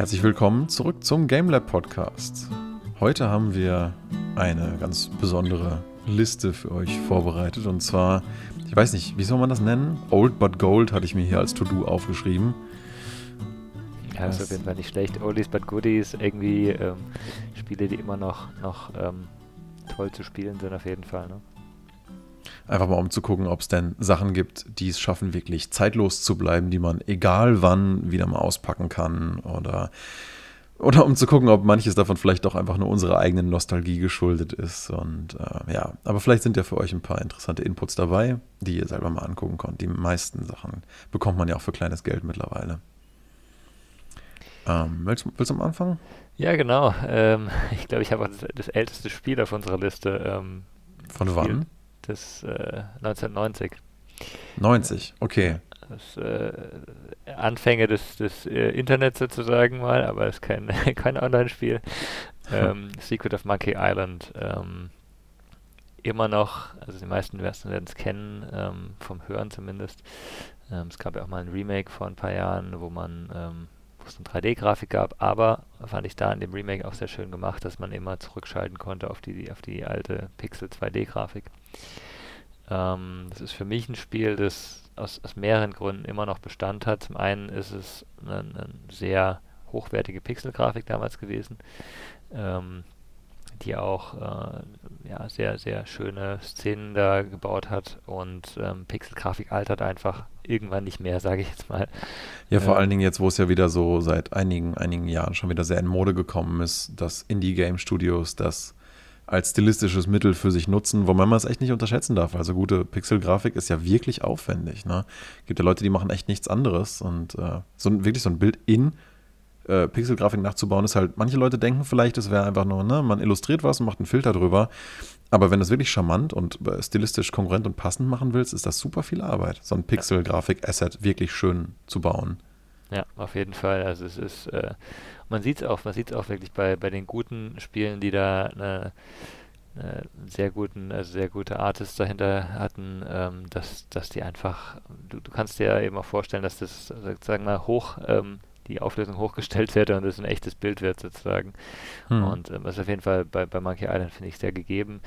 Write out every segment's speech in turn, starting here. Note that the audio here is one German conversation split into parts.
Herzlich willkommen zurück zum GameLab Podcast. Heute haben wir eine ganz besondere Liste für euch vorbereitet und zwar, ich weiß nicht, wie soll man das nennen? Old but Gold hatte ich mir hier als To-Do aufgeschrieben. Ja, ist auf jeden Fall nicht schlecht. Oldies but Goodies, irgendwie ähm, Spiele, die immer noch, noch ähm, toll zu spielen sind, auf jeden Fall. Ne? Einfach mal um zu gucken, ob es denn Sachen gibt, die es schaffen, wirklich zeitlos zu bleiben, die man egal wann wieder mal auspacken kann. Oder, oder um zu gucken, ob manches davon vielleicht doch einfach nur unserer eigenen Nostalgie geschuldet ist. Und äh, ja, aber vielleicht sind ja für euch ein paar interessante Inputs dabei, die ihr selber mal angucken könnt. Die meisten Sachen bekommt man ja auch für kleines Geld mittlerweile. Ähm, willst, willst, du am Anfang? Ja, genau. Ähm, ich glaube, ich habe das, das, älteste Spiel auf unserer Liste. Ähm, Von wann? Das äh, 1990. 90, okay. Das äh, Anfänge des, des äh, Internets sozusagen mal, aber es ist kein, kein Online-Spiel. Ähm, Secret of Monkey Island. Ähm, immer noch, also die meisten werden es kennen, ähm, vom Hören zumindest. Ähm, es gab ja auch mal ein Remake vor ein paar Jahren, wo man ähm, wo es eine 3D-Grafik gab, aber fand ich da in dem Remake auch sehr schön gemacht, dass man immer zurückschalten konnte auf die, auf die alte Pixel 2D-Grafik. Ähm, das ist für mich ein Spiel, das aus, aus mehreren Gründen immer noch Bestand hat. Zum einen ist es eine, eine sehr hochwertige Pixel-Grafik damals gewesen. Ähm, die auch äh, ja, sehr, sehr schöne Szenen da gebaut hat und ähm, Pixel-Grafik altert einfach irgendwann nicht mehr, sage ich jetzt mal. Ja, vor ähm, allen Dingen jetzt, wo es ja wieder so seit einigen, einigen Jahren schon wieder sehr in Mode gekommen ist, dass Indie-Game-Studios das als stilistisches Mittel für sich nutzen, wo man es echt nicht unterschätzen darf. Also gute Pixel-Grafik ist ja wirklich aufwendig. Ne? Gibt ja Leute, die machen echt nichts anderes und äh, so wirklich so ein Bild in äh, Pixelgrafik nachzubauen, ist halt, manche Leute denken vielleicht, es wäre einfach nur, ne, man illustriert was und macht einen Filter drüber. Aber wenn du es wirklich charmant und äh, stilistisch kongruent und passend machen willst, ist das super viel Arbeit, so ein Pixel-Grafik-Asset wirklich schön zu bauen. Ja, auf jeden Fall. Also es ist, äh, man sieht es auch, man sieht es auch wirklich bei, bei den guten Spielen, die da eine, eine sehr guten, also sehr gute Artists dahinter hatten, ähm, dass, dass die einfach, du, du kannst dir ja eben auch vorstellen, dass das, sagen wir mal, hoch ähm, die Auflösung hochgestellt wird und es ein echtes Bild wird sozusagen. Hm. Und ähm, das ist auf jeden Fall bei, bei Monkey Island, finde ich, sehr gegeben.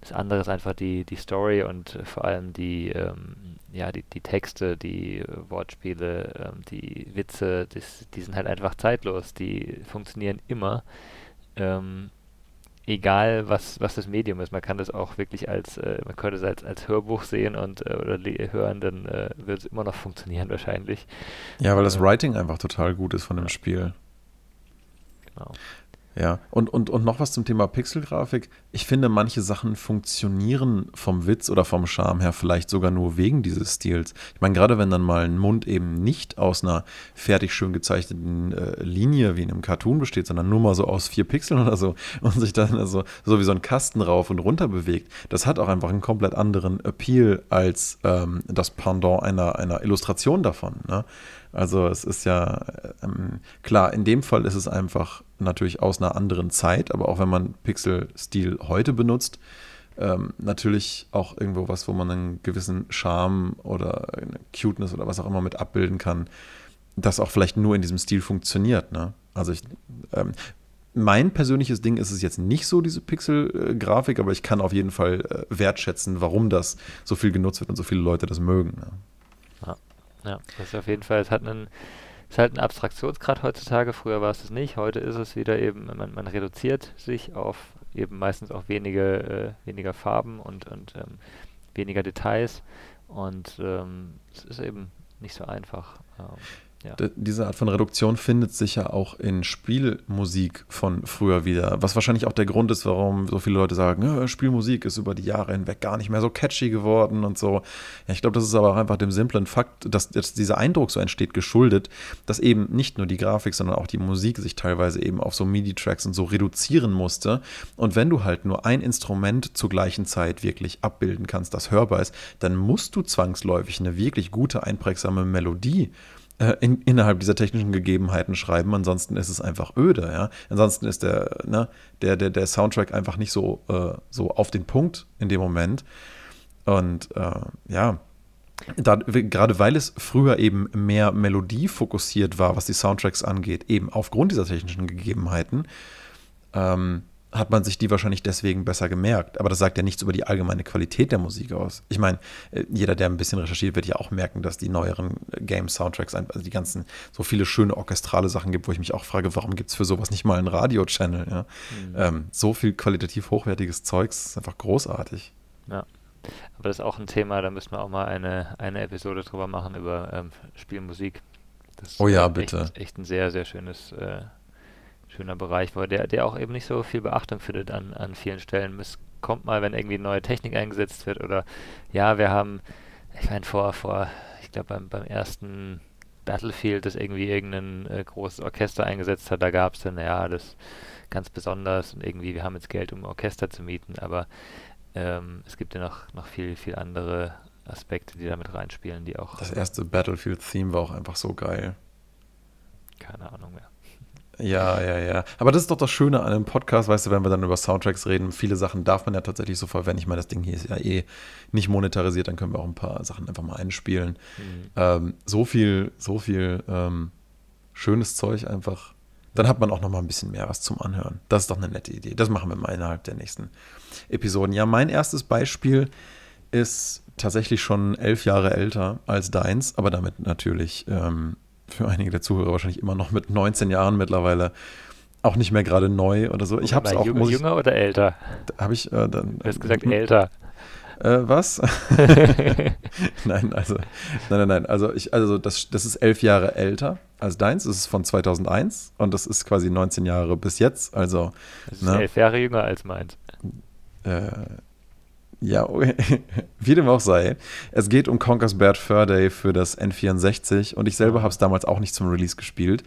Das andere ist einfach die, die Story und äh, vor allem die, ähm, ja, die, die Texte, die äh, Wortspiele, ähm, die Witze, das, die sind halt einfach zeitlos, die funktionieren immer. Ähm, egal was, was das Medium ist. Man kann das auch wirklich als, äh, man könnte es als, als Hörbuch sehen und äh, oder hören, dann äh, wird es immer noch funktionieren wahrscheinlich. Ja, weil das Writing einfach total gut ist von dem. Spiel. Genau. Ja, und, und, und noch was zum Thema Pixelgrafik. Ich finde, manche Sachen funktionieren vom Witz oder vom Charme her vielleicht sogar nur wegen dieses Stils. Ich meine, gerade wenn dann mal ein Mund eben nicht aus einer fertig schön gezeichneten äh, Linie wie in einem Cartoon besteht, sondern nur mal so aus vier Pixeln oder so und sich dann also so wie so ein Kasten rauf und runter bewegt, das hat auch einfach einen komplett anderen Appeal als ähm, das Pendant einer, einer Illustration davon. Ne? Also es ist ja ähm, klar, in dem Fall ist es einfach natürlich aus einer anderen Zeit, aber auch wenn man Pixel-Stil heute benutzt, ähm, natürlich auch irgendwo was, wo man einen gewissen Charme oder eine Cuteness oder was auch immer mit abbilden kann, das auch vielleicht nur in diesem Stil funktioniert. Ne? Also ich, ähm, mein persönliches Ding ist es jetzt nicht so, diese Pixel-Grafik, aber ich kann auf jeden Fall äh, wertschätzen, warum das so viel genutzt wird und so viele Leute das mögen. Ne? Ja. Das ist auf jeden Fall, es hat einen, ist halt ein Abstraktionsgrad heutzutage, früher war es das nicht, heute ist es wieder eben, man, man reduziert sich auf eben meistens auch wenige, äh, weniger Farben und, und ähm, weniger Details und ähm, es ist eben nicht so einfach. Ähm. Ja. Diese Art von Reduktion findet sich ja auch in Spielmusik von früher wieder, was wahrscheinlich auch der Grund ist, warum so viele Leute sagen, Spielmusik ist über die Jahre hinweg gar nicht mehr so catchy geworden und so. Ja, ich glaube, das ist aber auch einfach dem simplen Fakt, dass, dass dieser Eindruck so entsteht, geschuldet, dass eben nicht nur die Grafik, sondern auch die Musik sich teilweise eben auf so MIDI-Tracks und so reduzieren musste. Und wenn du halt nur ein Instrument zur gleichen Zeit wirklich abbilden kannst, das hörbar ist, dann musst du zwangsläufig eine wirklich gute, einprägsame Melodie in, innerhalb dieser technischen Gegebenheiten schreiben. Ansonsten ist es einfach öde. Ja? Ansonsten ist der, ne, der, der, der Soundtrack einfach nicht so, äh, so auf den Punkt in dem Moment. Und äh, ja, da, gerade weil es früher eben mehr Melodie fokussiert war, was die Soundtracks angeht, eben aufgrund dieser technischen Gegebenheiten, ähm, hat man sich die wahrscheinlich deswegen besser gemerkt. Aber das sagt ja nichts über die allgemeine Qualität der Musik aus. Ich meine, äh, jeder, der ein bisschen recherchiert, wird ja auch merken, dass die neueren Game-Soundtracks, also die ganzen, so viele schöne orchestrale Sachen gibt, wo ich mich auch frage, warum gibt es für sowas nicht mal einen Radio-Channel? Ja? Mhm. Ähm, so viel qualitativ hochwertiges Zeugs ist einfach großartig. Ja. Aber das ist auch ein Thema, da müssen wir auch mal eine, eine Episode drüber machen, über ähm, Spielmusik. Das oh ja, bitte. Echt, echt ein sehr, sehr schönes äh, schöner Bereich, wo der, der auch eben nicht so viel Beachtung findet an, an vielen Stellen. Es kommt mal, wenn irgendwie neue Technik eingesetzt wird oder ja, wir haben, ich meine, vor, vor, ich glaube beim, beim ersten Battlefield, das irgendwie irgendein äh, großes Orchester eingesetzt hat, da gab es dann, ja, das ganz besonders und irgendwie, wir haben jetzt Geld, um Orchester zu mieten, aber ähm, es gibt ja noch, noch viel, viel andere Aspekte, die damit reinspielen, die auch. Das erste Battlefield-Theme war auch einfach so geil. Keine Ahnung mehr. Ja, ja, ja. Aber das ist doch das Schöne an einem Podcast, weißt du, wenn wir dann über Soundtracks reden. Viele Sachen darf man ja tatsächlich so verwenden. Ich meine, das Ding hier ist ja eh nicht monetarisiert, dann können wir auch ein paar Sachen einfach mal einspielen. Mhm. Ähm, so viel, so viel ähm, schönes Zeug einfach. Dann hat man auch noch mal ein bisschen mehr was zum Anhören. Das ist doch eine nette Idee. Das machen wir mal innerhalb der nächsten Episoden. Ja, mein erstes Beispiel ist tatsächlich schon elf Jahre älter als deins, aber damit natürlich ähm, für einige der Zuhörer wahrscheinlich immer noch mit 19 Jahren mittlerweile auch nicht mehr gerade neu oder so. Ich habe es auch. Jünger, jünger oder älter? Habe ich äh, dann. Du hast gesagt älter. Äh, was? nein, also, nein, nein, nein. Also, ich, also das, das ist elf Jahre älter als deins. Das ist von 2001 und das ist quasi 19 Jahre bis jetzt. Also, das ist ne? elf Jahre jünger als meins. Äh, ja, wie dem auch sei. Es geht um Conker's Bad Fur Day für das N64 und ich selber habe es damals auch nicht zum Release gespielt,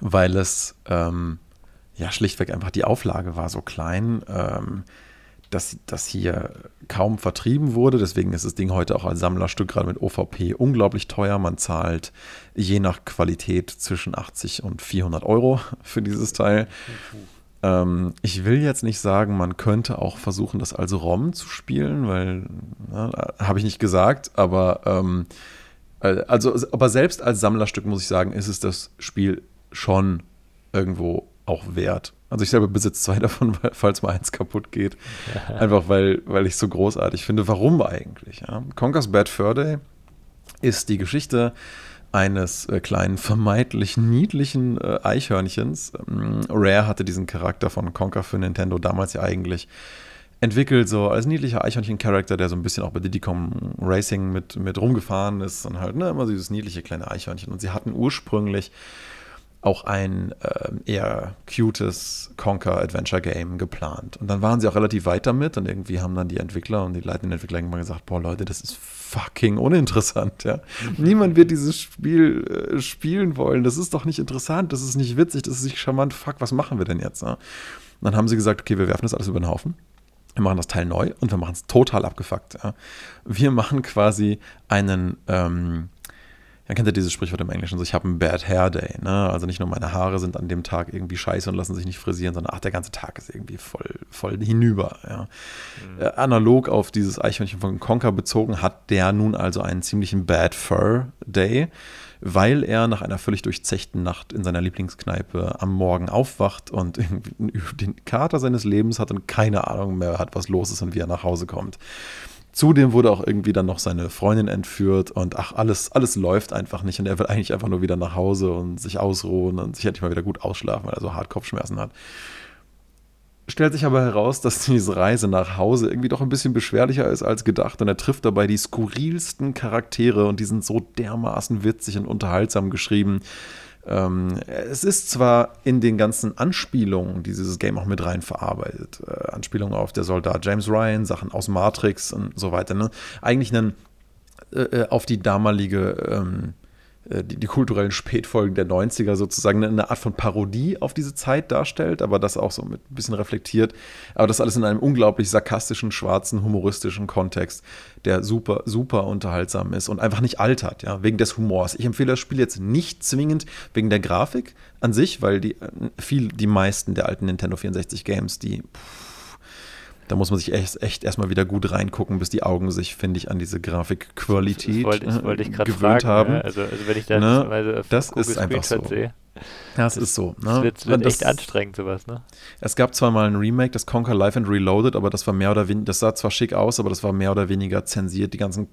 weil es ähm, ja schlichtweg einfach die Auflage war so klein, ähm, dass das hier kaum vertrieben wurde. Deswegen ist das Ding heute auch als Sammlerstück gerade mit OVP unglaublich teuer. Man zahlt je nach Qualität zwischen 80 und 400 Euro für dieses Teil. Mhm. Ähm, ich will jetzt nicht sagen, man könnte auch versuchen, das als ROM zu spielen, weil, habe ich nicht gesagt, aber ähm, äh, also, aber selbst als Sammlerstück muss ich sagen, ist es das Spiel schon irgendwo auch wert. Also ich selber besitze zwei davon, falls mal eins kaputt geht. Einfach weil, weil ich es so großartig finde. Warum eigentlich? Ja? Conker's Bad Fur Day ist die Geschichte eines äh, kleinen, vermeintlich niedlichen äh, Eichhörnchens. Ähm, Rare hatte diesen Charakter von Conker für Nintendo damals ja eigentlich entwickelt, so als niedlicher Eichhörnchen-Charakter, der so ein bisschen auch bei Diddy Kong Racing mit, mit rumgefahren ist und halt ne, immer so dieses niedliche kleine Eichhörnchen. Und sie hatten ursprünglich auch ein äh, eher cutes Conquer Adventure Game geplant. Und dann waren sie auch relativ weit damit und irgendwie haben dann die Entwickler und die leitenden Entwickler irgendwann gesagt, boah Leute, das ist fucking uninteressant, ja. Niemand wird dieses Spiel äh, spielen wollen. Das ist doch nicht interessant, das ist nicht witzig, das ist nicht charmant. Fuck, was machen wir denn jetzt? Und dann haben sie gesagt, okay, wir werfen das alles über den Haufen. Wir machen das Teil neu und wir machen es total abgefuckt. Ja? Wir machen quasi einen ähm, dann kennt ihr dieses Sprichwort im Englischen so, ich habe einen Bad Hair Day. Ne? Also nicht nur meine Haare sind an dem Tag irgendwie scheiße und lassen sich nicht frisieren, sondern ach, der ganze Tag ist irgendwie voll, voll hinüber. Ja? Mhm. Äh, analog auf dieses Eichhörnchen von Conker bezogen hat der nun also einen ziemlichen Bad Fur Day, weil er nach einer völlig durchzechten Nacht in seiner Lieblingskneipe am Morgen aufwacht und den Kater seines Lebens hat und keine Ahnung mehr hat, was los ist und wie er nach Hause kommt. Zudem wurde auch irgendwie dann noch seine Freundin entführt und ach, alles, alles läuft einfach nicht und er will eigentlich einfach nur wieder nach Hause und sich ausruhen und sich endlich mal wieder gut ausschlafen, weil er so hart Kopfschmerzen hat. Stellt sich aber heraus, dass diese Reise nach Hause irgendwie doch ein bisschen beschwerlicher ist als gedacht und er trifft dabei die skurrilsten Charaktere und die sind so dermaßen witzig und unterhaltsam geschrieben, ähm, es ist zwar in den ganzen Anspielungen, die dieses Game auch mit rein verarbeitet, äh, Anspielungen auf der Soldat James Ryan, Sachen aus Matrix und so weiter, ne? eigentlich einen, äh, äh auf die damalige ähm, äh, die, die, kulturellen Spätfolgen der 90er sozusagen eine Art von Parodie auf diese Zeit darstellt, aber das auch so mit ein bisschen reflektiert. Aber das alles in einem unglaublich sarkastischen, schwarzen, humoristischen Kontext, der super, super unterhaltsam ist und einfach nicht altert, ja, wegen des Humors. Ich empfehle das Spiel jetzt nicht zwingend wegen der Grafik an sich, weil die, viel, die meisten der alten Nintendo 64 Games, die pff, Da muss man sich echt, echt erstmal wieder gut reingucken, bis die Augen sich, finde ich, an diese Grafikqualität ich gewöhnt haben. Also, also wenn ich das, ne? das ist einfach so. sehe. Das, das ist so. Ne? Das wird, wird echt anstrengend, sowas, ne? Es gab zwar mal ein Remake, das Conquer Life and Reloaded, aber das war mehr oder weniger, das sah zwar schick aus, aber das war mehr oder weniger zensiert. Die ganzen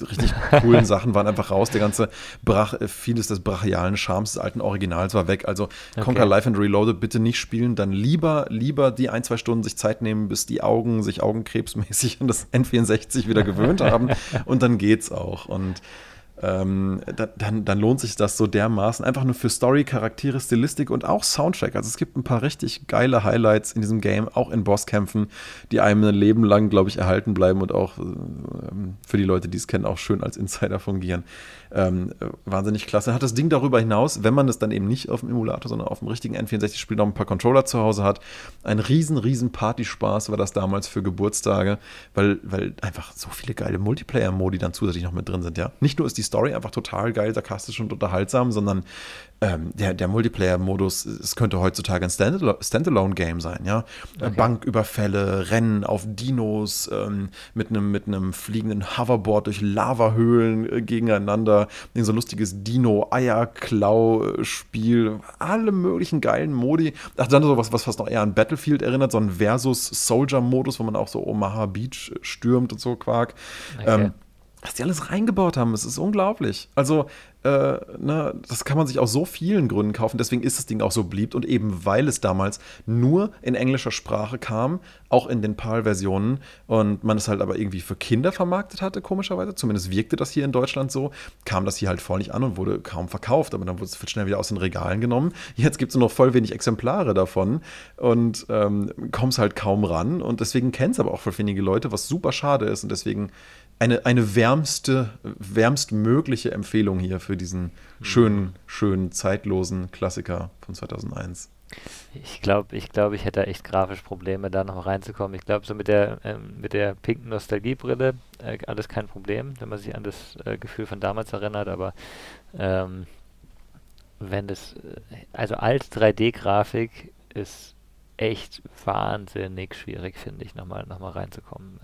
richtig coolen Sachen waren einfach raus. Der ganze Brach, vieles des brachialen Charmes des alten Originals war weg. Also okay. Conquer Life and Reloaded bitte nicht spielen, dann lieber, lieber die ein, zwei Stunden sich Zeit nehmen, bis die Augen sich augenkrebsmäßig an das N64 wieder gewöhnt haben und dann geht's auch. Und ähm, da, dann, dann lohnt sich das so dermaßen. Einfach nur für Story, Charaktere, Stilistik und auch Soundtrack. Also es gibt ein paar richtig geile Highlights in diesem Game, auch in Bosskämpfen, die einem ein Leben lang, glaube ich, erhalten bleiben und auch äh, für die Leute, die es kennen, auch schön als Insider fungieren. Ähm, wahnsinnig klasse. Hat das Ding darüber hinaus, wenn man es dann eben nicht auf dem Emulator, sondern auf dem richtigen N64-Spiel noch ein paar Controller zu Hause hat, ein riesen, riesen Partyspaß war das damals für Geburtstage, weil, weil einfach so viele geile Multiplayer-Modi dann zusätzlich noch mit drin sind, ja. Nicht nur ist die Story einfach total geil, sarkastisch und unterhaltsam, sondern ähm, der, der Multiplayer-Modus, es könnte heutzutage ein Standalone-Game sein, ja. Okay. Banküberfälle, Rennen auf Dinos, ähm, mit einem mit fliegenden Hoverboard durch Lavahöhlen äh, gegeneinander, so ein lustiges Dino-Eierklau-Spiel, alle möglichen geilen Modi. Ach, dann so was, was fast noch eher an Battlefield erinnert, so ein Versus-Soldier-Modus, wo man auch so Omaha Beach stürmt und so Quark. Okay. Ähm, was die alles reingebaut haben, es ist unglaublich. Also, äh, ne, das kann man sich aus so vielen Gründen kaufen. Deswegen ist das Ding auch so beliebt. Und eben weil es damals nur in englischer Sprache kam, auch in den PAL-Versionen, und man es halt aber irgendwie für Kinder vermarktet hatte, komischerweise, zumindest wirkte das hier in Deutschland so, kam das hier halt voll nicht an und wurde kaum verkauft. Aber dann wurde es schnell wieder aus den Regalen genommen. Jetzt gibt es nur noch voll wenig Exemplare davon und ähm, kommst halt kaum ran. Und deswegen kennt es aber auch für wenige Leute, was super schade ist. Und deswegen eine, eine wärmste, wärmstmögliche Empfehlung hier für diesen schönen, schönen, zeitlosen Klassiker von 2001. Ich glaube, ich, glaub, ich hätte echt grafisch Probleme, da noch reinzukommen. Ich glaube, so mit der, ähm, mit der pinken Nostalgiebrille äh, alles kein Problem, wenn man sich an das äh, Gefühl von damals erinnert, aber ähm, wenn das, äh, also als 3D-Grafik ist echt wahnsinnig schwierig, finde ich, nochmal noch mal reinzukommen.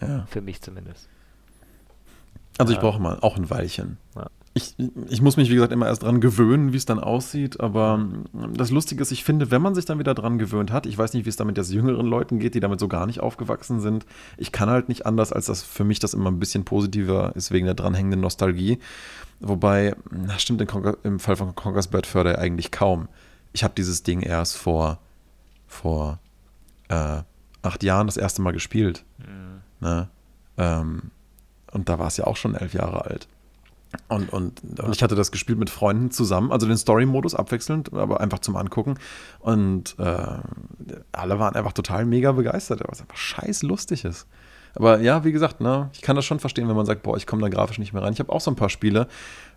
Ja. Für mich zumindest. Also ich brauche mal auch ein Weilchen. Ja. Ich, ich muss mich, wie gesagt, immer erst dran gewöhnen, wie es dann aussieht. Aber ähm, das Lustige ist, ich finde, wenn man sich dann wieder dran gewöhnt hat, ich weiß nicht, wie es damit jetzt jüngeren Leuten geht, die damit so gar nicht aufgewachsen sind. Ich kann halt nicht anders, als dass für mich das immer ein bisschen positiver ist wegen der dranhängenden Nostalgie. Wobei, das stimmt im Fall von Conker's Bad Förder eigentlich kaum. Ich habe dieses Ding erst vor, vor äh, acht Jahren das erste Mal gespielt. Mhm. Ne? Ähm, und da war es ja auch schon elf Jahre alt. Und, und, und ich hatte das gespielt mit Freunden zusammen, also den Story-Modus abwechselnd, aber einfach zum Angucken. Und äh, alle waren einfach total mega begeistert, es einfach scheiß lustig ist. Aber ja, wie gesagt, ne, ich kann das schon verstehen, wenn man sagt, boah, ich komme da grafisch nicht mehr rein. Ich habe auch so ein paar Spiele,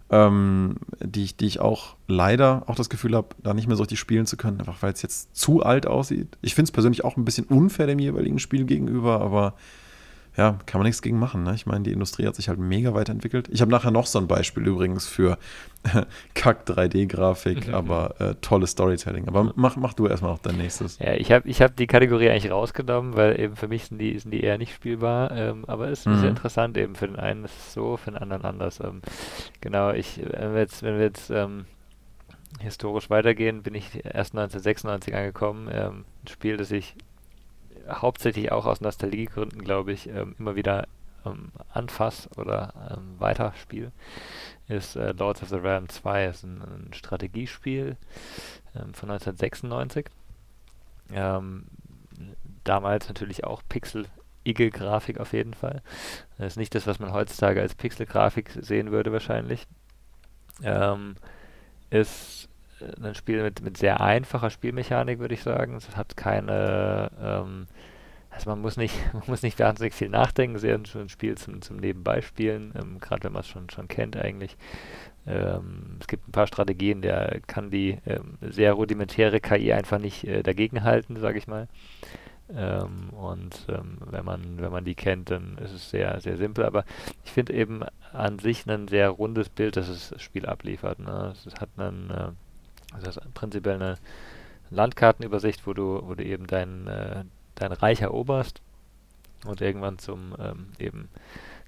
ähm, die, ich, die ich auch leider auch das Gefühl habe, da nicht mehr so richtig spielen zu können, einfach weil es jetzt zu alt aussieht. Ich finde es persönlich auch ein bisschen unfair dem jeweiligen Spiel gegenüber, aber ja, kann man nichts gegen machen. Ne? Ich meine, die Industrie hat sich halt mega weiterentwickelt. Ich habe nachher noch so ein Beispiel übrigens für Kack 3D-Grafik, mhm. aber äh, tolles Storytelling. Aber mach, mach du erstmal noch dein nächstes. Ja, ich habe ich hab die Kategorie eigentlich rausgenommen, weil eben für mich sind die, sind die eher nicht spielbar. Ähm, aber es ist mhm. sehr interessant eben. Für den einen ist es so, für den anderen anders. Ähm, genau, ich, wenn wir jetzt, wenn wir jetzt ähm, historisch weitergehen, bin ich erst 1996 angekommen. Ähm, ein Spiel, das ich hauptsächlich auch aus Nostalgiegründen, glaube ich, ähm, immer wieder ähm, anfass oder ähm, weiterspiel, ist äh, Lords of the Realm 2. ist ein, ein Strategiespiel ähm, von 1996. Ähm, damals natürlich auch Pixel Igel-Grafik auf jeden Fall. Das ist nicht das, was man heutzutage als Pixel-Grafik sehen würde wahrscheinlich. Ähm, ist ein Spiel mit, mit sehr einfacher Spielmechanik, würde ich sagen. Es hat keine, ähm, also man muss nicht, man muss nicht wahnsinnig viel nachdenken, sehr ein Spiel zum, zum Nebenbeispielen, ähm, gerade wenn man es schon, schon kennt eigentlich. Ähm, es gibt ein paar Strategien, der kann die ähm, sehr rudimentäre KI einfach nicht äh, dagegenhalten, sage ich mal. Ähm, und ähm, wenn man wenn man die kennt, dann ist es sehr sehr simpel. Aber ich finde eben an sich ein sehr rundes Bild, das das Spiel abliefert. Ne? Es hat einen äh, also das ist prinzipiell eine Landkartenübersicht, wo du, wo du eben dein, äh, dein Reich eroberst und irgendwann zum ähm, eben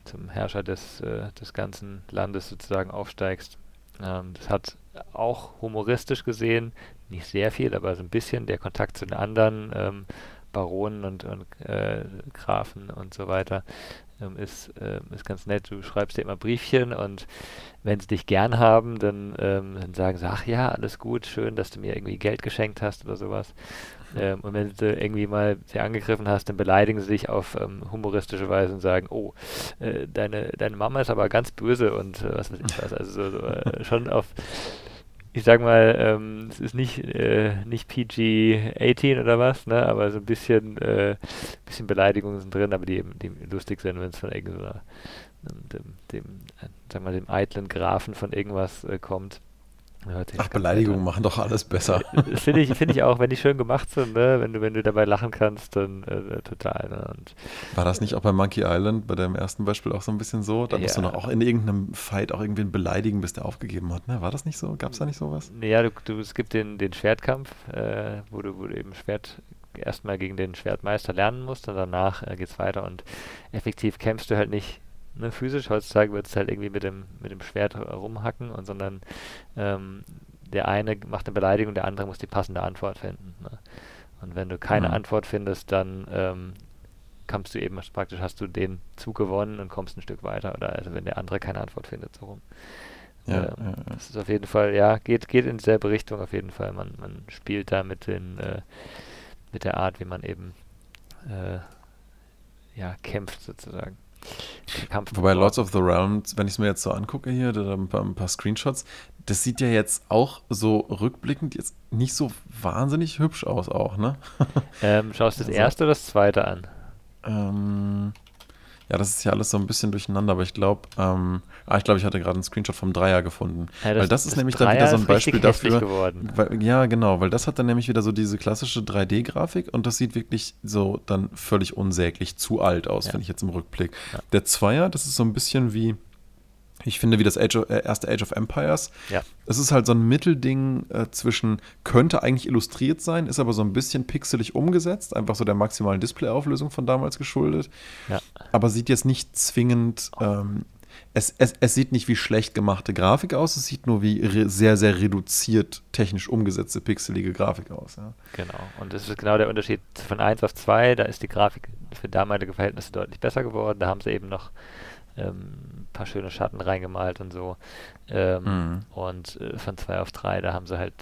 zum Herrscher des, äh, des ganzen Landes sozusagen aufsteigst. Ähm, das hat auch humoristisch gesehen, nicht sehr viel, aber so ein bisschen der Kontakt zu den anderen ähm, Baronen und, und äh, Grafen und so weiter ähm, ist, äh, ist ganz nett. Du schreibst dir immer Briefchen und wenn sie dich gern haben, dann, ähm, dann sagen sie, ach ja, alles gut, schön, dass du mir irgendwie Geld geschenkt hast oder sowas. Ähm, und wenn du irgendwie mal sie angegriffen hast, dann beleidigen sie dich auf ähm, humoristische Weise und sagen, oh, äh, deine, deine Mama ist aber ganz böse und äh, was weiß ich was. Also so, so, äh, schon auf ich sag mal, ähm, es ist nicht, äh, nicht PG-18 oder was, ne, aber so ein bisschen, äh, bisschen Beleidigungen sind drin, aber die eben die lustig sind, wenn es von irgendeiner, dem, dem, äh, sag mal, dem eitlen Grafen von irgendwas äh, Ach, Beleidigungen machen doch alles besser. Äh, finde ich, find ich auch, wenn die schön gemacht sind, ne? wenn, du, wenn du dabei lachen kannst, dann äh, total. Ne? War das nicht auch bei Monkey Island, bei dem ersten Beispiel auch so ein bisschen so? Da ja. musst du noch auch in irgendeinem Fight auch irgendwen beleidigen, bis der aufgegeben hat. Ne? War das nicht so? Gab es da nicht sowas? Ja, du, du, es gibt den, den Schwertkampf, äh, wo, du, wo du eben Schwert erstmal gegen den Schwertmeister lernen musst und danach äh, es weiter und effektiv kämpfst du halt nicht ne, physisch. Heutzutage wird es halt irgendwie mit dem, mit dem Schwert rumhacken und sondern ähm, der eine macht eine Beleidigung, der andere muss die passende Antwort finden. Ne? Und wenn du keine mhm. Antwort findest, dann ähm, kommst du eben praktisch, hast du den Zug gewonnen und kommst ein Stück weiter. Oder also wenn der andere keine Antwort findet, so rum. Ja, ähm, ja, ja. Das ist auf jeden Fall, ja, geht, geht in dieselbe Richtung auf jeden Fall. Man, man spielt da mit den äh, mit der Art, wie man eben äh, ja, kämpft sozusagen. Wobei Lords of the Realms, wenn ich es mir jetzt so angucke hier, da ein paar, ein paar Screenshots, das sieht ja jetzt auch so rückblickend jetzt nicht so wahnsinnig hübsch aus auch, ne? Ähm, schaust du das also, erste oder das zweite an? Ähm, ja, das ist ja alles so ein bisschen durcheinander, aber ich glaube, ähm, ah, ich glaube, ich hatte gerade einen Screenshot vom Dreier gefunden. Ja, das, weil das ist das nämlich Dreier dann wieder so ein Beispiel dafür. Weil, ja, genau, weil das hat dann nämlich wieder so diese klassische 3D-Grafik und das sieht wirklich so dann völlig unsäglich zu alt aus, ja. finde ich jetzt im Rückblick. Ja. Der Zweier, das ist so ein bisschen wie ich finde, wie das Age of, äh, erste Age of Empires. Ja. Es ist halt so ein Mittelding äh, zwischen, könnte eigentlich illustriert sein, ist aber so ein bisschen pixelig umgesetzt, einfach so der maximalen Displayauflösung von damals geschuldet. Ja. Aber sieht jetzt nicht zwingend, ähm, es, es, es sieht nicht wie schlecht gemachte Grafik aus, es sieht nur wie sehr, sehr reduziert technisch umgesetzte pixelige Grafik aus. Ja. Genau, und das ist genau der Unterschied von 1 auf 2, da ist die Grafik für damalige Verhältnisse deutlich besser geworden, da haben sie eben noch ähm, paar schöne Schatten reingemalt und so. Ähm, mhm. Und äh, von 2 auf 3, da haben sie halt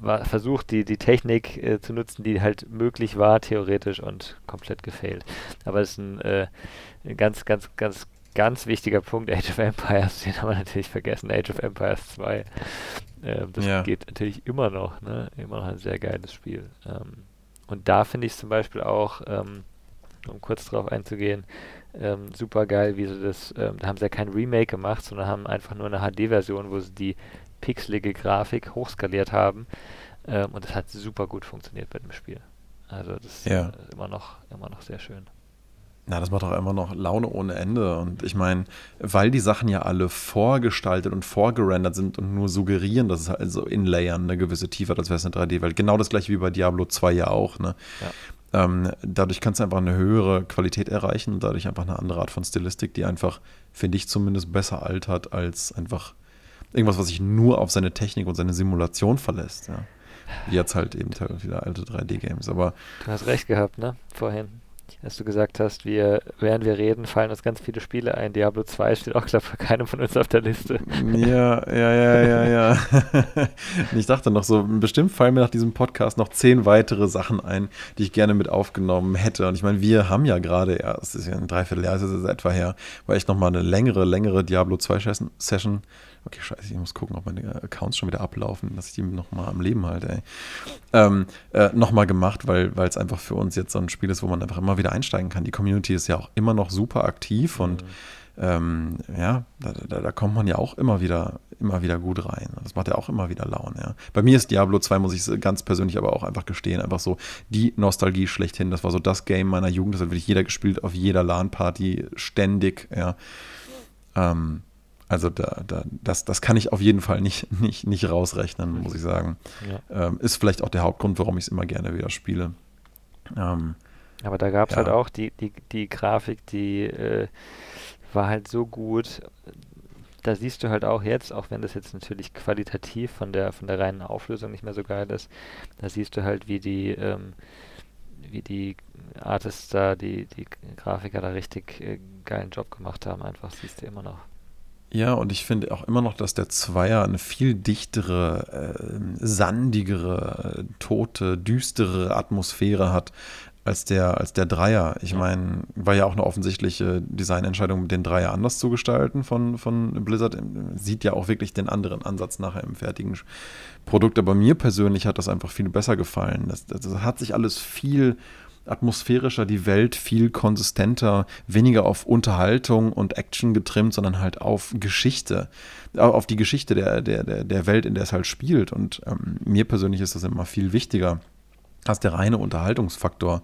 war, versucht, die, die Technik äh, zu nutzen, die halt möglich war, theoretisch und komplett gefehlt. Aber das ist ein äh, ganz, ganz, ganz, ganz wichtiger Punkt. Age of Empires, den haben wir natürlich vergessen. Age of Empires 2. Ähm, das ja. geht natürlich immer noch, ne? Immer noch ein sehr geiles Spiel. Ähm, und da finde ich zum Beispiel auch, ähm, um kurz drauf einzugehen, ähm, super geil, wie sie das, ähm, da haben sie ja kein Remake gemacht, sondern haben einfach nur eine HD-Version, wo sie die pixelige Grafik hochskaliert haben. Ähm, und das hat super gut funktioniert bei dem Spiel. Also das ist ja. äh, immer noch, immer noch sehr schön. Na, das macht auch immer noch Laune ohne Ende. Und ich meine, weil die Sachen ja alle vorgestaltet und vorgerendert sind und nur suggerieren, dass es halt so in Layern eine gewisse Tiefe hat, als wäre es eine 3D-Welt. Genau das gleiche wie bei Diablo 2 ja auch. Ne? Ja. Ähm, dadurch kannst du einfach eine höhere Qualität erreichen und dadurch einfach eine andere Art von Stilistik, die einfach, finde ich zumindest, besser altert als einfach irgendwas, was sich nur auf seine Technik und seine Simulation verlässt. Ja. Jetzt halt eben wieder alte 3D-Games. Aber du hast recht gehabt, ne? Vorhin dass du gesagt hast, wir, während wir reden, fallen uns ganz viele Spiele ein. Diablo 2 steht auch, glaube bei keinem von uns auf der Liste. Ja, ja, ja, ja, ja. ich dachte noch so, bestimmt fallen mir nach diesem Podcast noch zehn weitere Sachen ein, die ich gerne mit aufgenommen hätte. Und ich meine, wir haben ja gerade, ja, es ist ja ein Dreivierteljahr, es ist etwa her, war ich nochmal eine längere, längere Diablo 2 Session Okay, scheiße, ich muss gucken, ob meine Accounts schon wieder ablaufen, dass ich die nochmal am Leben halte, ey. Ähm, äh, nochmal gemacht, weil es einfach für uns jetzt so ein Spiel ist, wo man einfach immer wieder einsteigen kann. Die Community ist ja auch immer noch super aktiv und mhm. ähm, ja, da, da, da, kommt man ja auch immer wieder, immer wieder gut rein. Das macht ja auch immer wieder Laune, ja. Bei mir ist Diablo 2, muss ich ganz persönlich aber auch einfach gestehen, einfach so die Nostalgie schlechthin. Das war so das Game meiner Jugend, das hat wirklich jeder gespielt, auf jeder LAN-Party, ständig, ja. Ähm, also da, da, das, das kann ich auf jeden Fall nicht, nicht, nicht rausrechnen, muss ich sagen. Ja. Ähm, ist vielleicht auch der Hauptgrund, warum ich es immer gerne wieder spiele. Ähm, Aber da gab es ja. halt auch die, die, die Grafik, die äh, war halt so gut. Da siehst du halt auch jetzt, auch wenn das jetzt natürlich qualitativ von der von der reinen Auflösung nicht mehr so geil ist, da siehst du halt, wie die ähm, wie die Artists da, die, die Grafiker da richtig äh, geilen Job gemacht haben, einfach siehst du immer noch. Ja, und ich finde auch immer noch, dass der Zweier eine viel dichtere, äh, sandigere, tote, düstere Atmosphäre hat als der, als der Dreier. Ich meine, war ja auch eine offensichtliche Designentscheidung, den Dreier anders zu gestalten von, von Blizzard. Sieht ja auch wirklich den anderen Ansatz nachher im fertigen Produkt. Aber mir persönlich hat das einfach viel besser gefallen. Das, das hat sich alles viel atmosphärischer, die Welt viel konsistenter, weniger auf Unterhaltung und Action getrimmt, sondern halt auf Geschichte, auf die Geschichte der, der, der Welt, in der es halt spielt. Und ähm, mir persönlich ist das immer viel wichtiger als der reine Unterhaltungsfaktor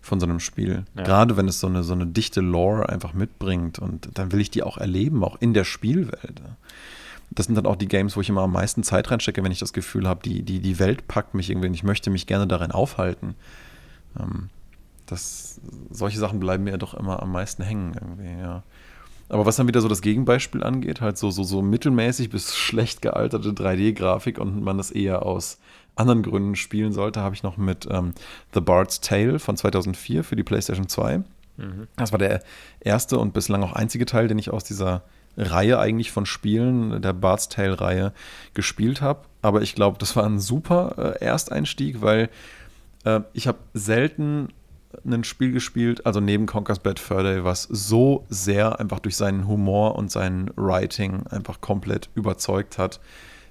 von so einem Spiel. Ja. Gerade wenn es so eine, so eine dichte Lore einfach mitbringt und dann will ich die auch erleben, auch in der Spielwelt. Das sind dann auch die Games, wo ich immer am meisten Zeit reinstecke, wenn ich das Gefühl habe, die, die, die Welt packt mich irgendwie und ich möchte mich gerne darin aufhalten. Ähm, das, solche Sachen bleiben mir doch immer am meisten hängen irgendwie, ja. Aber was dann wieder so das Gegenbeispiel angeht, halt so, so, so mittelmäßig bis schlecht gealterte 3D-Grafik und man das eher aus anderen Gründen spielen sollte, habe ich noch mit ähm, The Bard's Tale von 2004 für die PlayStation 2. Mhm. Das war der erste und bislang auch einzige Teil, den ich aus dieser Reihe eigentlich von Spielen, der Bard's Tale-Reihe, gespielt habe. Aber ich glaube, das war ein super äh, Ersteinstieg, weil äh, ich habe selten ein Spiel gespielt, also neben Conker's Bad Fur Day, was so sehr einfach durch seinen Humor und sein Writing einfach komplett überzeugt hat,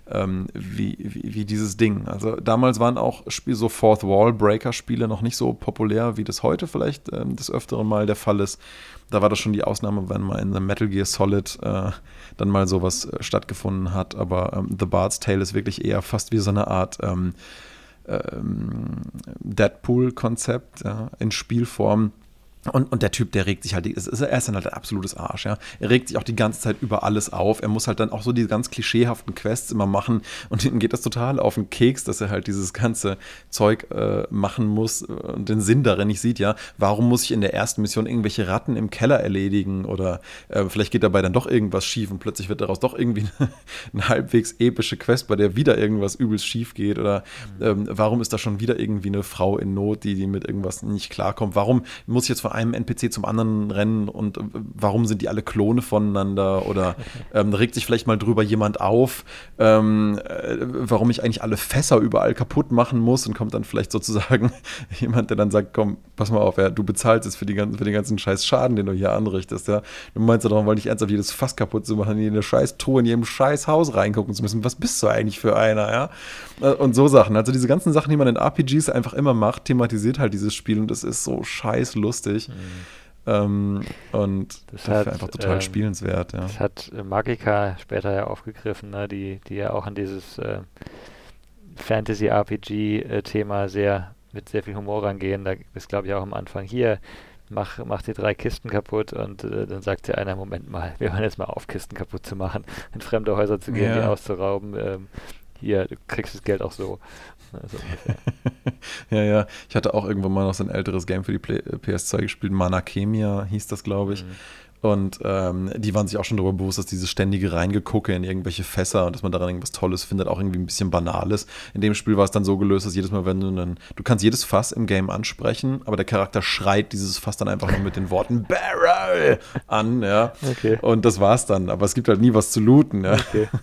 ähm, wie, wie, wie, dieses Ding. Also damals waren auch Spiel, so Fourth Wall Breaker Spiele noch nicht so populär, wie das heute vielleicht ähm, des Öfteren mal der Fall ist. Da war das schon die Ausnahme, wenn mal in The Metal Gear Solid äh, dann mal sowas äh, stattgefunden hat. Aber ähm, The Bard's Tale ist wirklich eher fast wie so eine Art ähm, Deadpool-Konzept ja, in Spielform und, und der Typ, der regt sich halt, er ist dann halt ein absolutes Arsch, ja. Er regt sich auch die ganze Zeit über alles auf. Er muss halt dann auch so diese ganz klischeehaften Quests immer machen und ihm geht das total auf den Keks, dass er halt dieses ganze Zeug äh, machen muss und den Sinn darin nicht sieht, ja. Warum muss ich in der ersten Mission irgendwelche Ratten im Keller erledigen oder äh, vielleicht geht dabei dann doch irgendwas schief und plötzlich wird daraus doch irgendwie eine, eine halbwegs epische Quest, bei der wieder irgendwas übelst schief geht oder ähm, warum ist da schon wieder irgendwie eine Frau in Not, die, die mit irgendwas nicht klarkommt? Warum muss ich jetzt von einem NPC zum anderen rennen und äh, warum sind die alle Klone voneinander oder ähm, regt sich vielleicht mal drüber jemand auf, ähm, äh, warum ich eigentlich alle Fässer überall kaputt machen muss und kommt dann vielleicht sozusagen jemand, der dann sagt, komm, pass mal auf, ja, du bezahlst jetzt für, die ganzen, für den ganzen scheiß Schaden, den du hier anrichtest, ja. Du meinst ja doch, weil nicht ernsthaft jedes Fass kaputt zu machen, in jede scheiß Truhe, in jedem scheiß Haus reingucken zu müssen. Was bist du eigentlich für einer, ja? Äh, und so Sachen. Also diese ganzen Sachen, die man in RPGs einfach immer macht, thematisiert halt dieses Spiel und es ist so scheiß lustig. Mhm. Ähm, und das, das ist einfach total ähm, spielenswert. Ja. Das hat Magica später ja aufgegriffen, ne? die, die ja auch an dieses äh, Fantasy-RPG-Thema sehr mit sehr viel Humor rangehen. Da ist, glaube ich, auch am Anfang hier, mach, mach die drei Kisten kaputt und äh, dann sagt dir einer, Moment mal, wir hören jetzt mal auf, Kisten kaputt zu machen, in fremde Häuser zu gehen, ja. die auszurauben. Ähm, hier, du kriegst das Geld auch so. Also ja, ja. Ich hatte auch irgendwann mal noch so ein älteres Game für die PS2 gespielt. Mana Chemia hieß das, glaube ich. Mhm. Und ähm, die waren sich auch schon darüber bewusst, dass dieses ständige Reingegucke in irgendwelche Fässer und dass man daran irgendwas Tolles findet, auch irgendwie ein bisschen banal ist. In dem Spiel war es dann so gelöst, dass jedes Mal, wenn du dann, du kannst jedes Fass im Game ansprechen, aber der Charakter schreit dieses Fass dann einfach nur mit den Worten Barrel an, ja. Okay. Und das war's dann. Aber es gibt halt nie was zu looten, ja. Okay.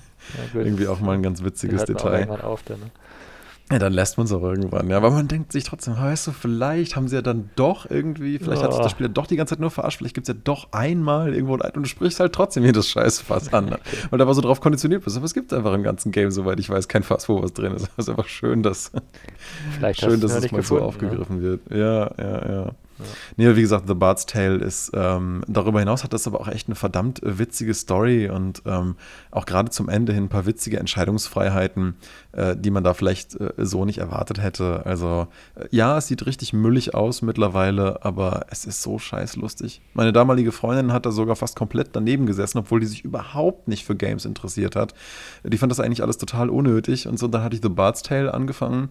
Ja, irgendwie auch mal ein ganz witziges Detail. Auf, dann, ne? Ja, dann lässt man es auch irgendwann. Ja, aber man denkt sich trotzdem, weißt du, vielleicht haben sie ja dann doch irgendwie, vielleicht oh. hat sich das Spiel ja doch die ganze Zeit nur verarscht, vielleicht gibt es ja doch einmal irgendwo ein und du sprichst halt trotzdem jedes Scheißfass an. Ne? Weil da war so drauf konditioniert bist. Aber es gibt einfach im ganzen Game, soweit ich weiß, kein Fass, wo was drin ist. Es ist einfach schön, dass, schön, dass es mal so aufgegriffen ne? wird. Ja, ja, ja. Ja. Nee, wie gesagt, The Bard's Tale ist, ähm, darüber hinaus hat das aber auch echt eine verdammt witzige Story und ähm, auch gerade zum Ende hin ein paar witzige Entscheidungsfreiheiten, äh, die man da vielleicht äh, so nicht erwartet hätte. Also, äh, ja, es sieht richtig müllig aus mittlerweile, aber es ist so scheiß lustig. Meine damalige Freundin hat da sogar fast komplett daneben gesessen, obwohl die sich überhaupt nicht für Games interessiert hat. Die fand das eigentlich alles total unnötig und so. Dann hatte ich The Bard's Tale angefangen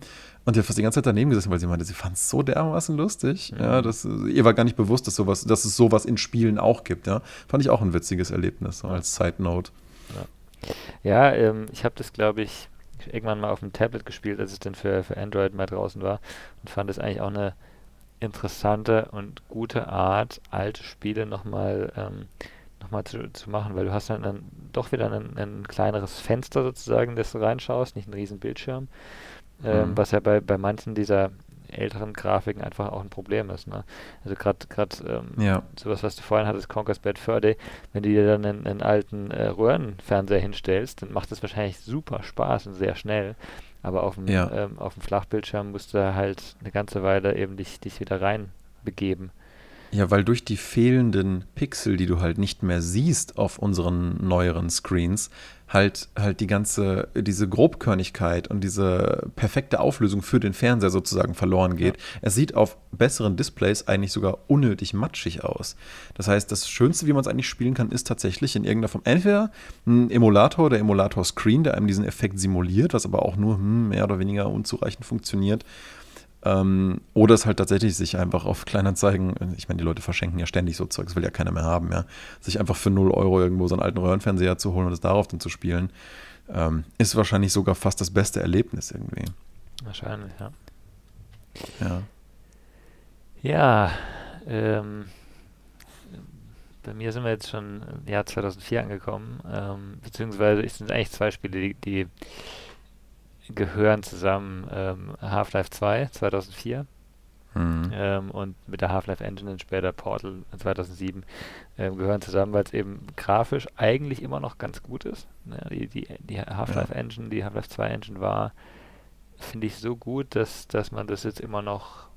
Und die hat fast die ganze Zeit daneben gesessen, weil sie meinte, sie fand es so dermaßen lustig. Mhm. Ja, das, ihr war gar nicht bewusst, dass, sowas, dass es sowas in Spielen auch gibt. Ja. Fand ich auch ein witziges Erlebnis, so als Side Note. Ja, ja ähm, ich habe das, glaube ich, irgendwann mal auf dem Tablet gespielt, als es dann für, für Android mal draußen war und fand es eigentlich auch eine interessante und gute Art, alte Spiele nochmal ähm, noch zu, zu machen, weil du hast dann, dann doch wieder ein, ein, kleineres Fenster sozusagen, das du reinschaust, nicht einen riesen Bildschirm, ähm, mhm. was ja bei, bei manchen dieser älteren Grafiken einfach auch ein Problem ist. Ne? Also gerade ähm, ja. sowas, was du vorhin hattest, Conker's Bad Fur Day, wenn du dir dann einen, einen alten äh, Röhrenfernseher hinstellst, dann macht das wahrscheinlich super Spaß und sehr schnell. Aber auf dem, ja. ähm, auf dem Flachbildschirm musst du halt eine ganze Weile eben dich, dich wieder reinbegeben. Ja, weil durch die fehlenden Pixel, die du halt nicht mehr siehst auf unseren neueren Screens, halt halt die ganze, diese Grobkörnigkeit und diese perfekte Auflösung für den Fernseher sozusagen verloren geht. Ja. Es sieht auf besseren Displays eigentlich sogar unnötig matschig aus. Das heißt, das Schönste, wie man es eigentlich spielen kann, ist tatsächlich in irgendeiner Form entweder ein Emulator, der Emulator-Screen, der einem diesen Effekt simuliert, was aber auch nur hm, mehr oder weniger unzureichend funktioniert ähm, oder es halt tatsächlich sich einfach auf Kleinanzeigen, ich meine, die Leute verschenken ja ständig so Zeug, das will ja keiner mehr haben, ja. Sich einfach für 0 Euro irgendwo so einen alten Röhrenfernseher zu holen und es darauf dann zu spielen, ähm, ist wahrscheinlich sogar fast das beste Erlebnis irgendwie. Wahrscheinlich, ja. Ja. Ja, ähm, bei mir sind wir jetzt schon im Jahr 2004 angekommen, ähm, beziehungsweise es sind eigentlich zwei Spiele, die, die gehören zusammen ähm, Half-Life 2 2004 mhm. ähm, und mit der Half-Life Engine und später Portal 2007 ähm, gehören zusammen, weil es eben grafisch eigentlich immer noch ganz gut ist. Ne? Die, die, die Half-Life ja. Engine, die Half-Life 2 Engine war, finde ich so gut, dass, dass man das jetzt immer noch,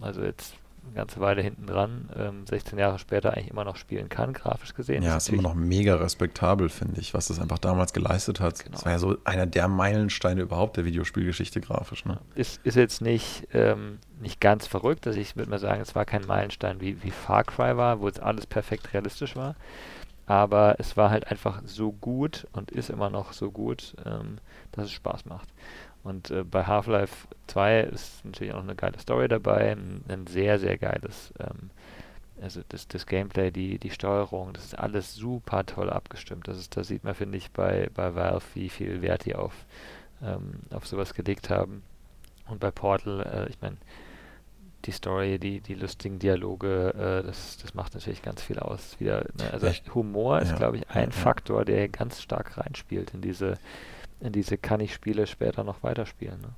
also jetzt eine ganze Weile hinten dran, ähm, 16 Jahre später eigentlich immer noch spielen kann, grafisch gesehen. Ja, ist immer noch mega respektabel, finde ich, was das einfach damals geleistet hat. Genau. Das war ja so einer der Meilensteine überhaupt der Videospielgeschichte grafisch. Ne? Ist, ist jetzt nicht, ähm, nicht ganz verrückt, dass ich würde mal sagen, es war kein Meilenstein wie, wie Far Cry war, wo jetzt alles perfekt realistisch war. Aber es war halt einfach so gut und ist immer noch so gut, ähm, dass es Spaß macht. Und äh, bei Half-Life 2 ist natürlich auch eine geile Story dabei, ein, ein sehr, sehr geiles, ähm, also das, das Gameplay, die, die Steuerung, das ist alles super toll abgestimmt. Das ist, da sieht man, finde ich, bei, bei Valve, wie viel Wert die auf, ähm, auf sowas gelegt haben. Und bei Portal, äh, ich meine, die Story, die, die lustigen Dialoge, äh, das, das macht natürlich ganz viel aus. Wieder, ne? Also Humor ist, ja, glaube ich, ein ja, Faktor, der ganz stark reinspielt in diese diese kann ich Spiele später noch weiterspielen. Ne?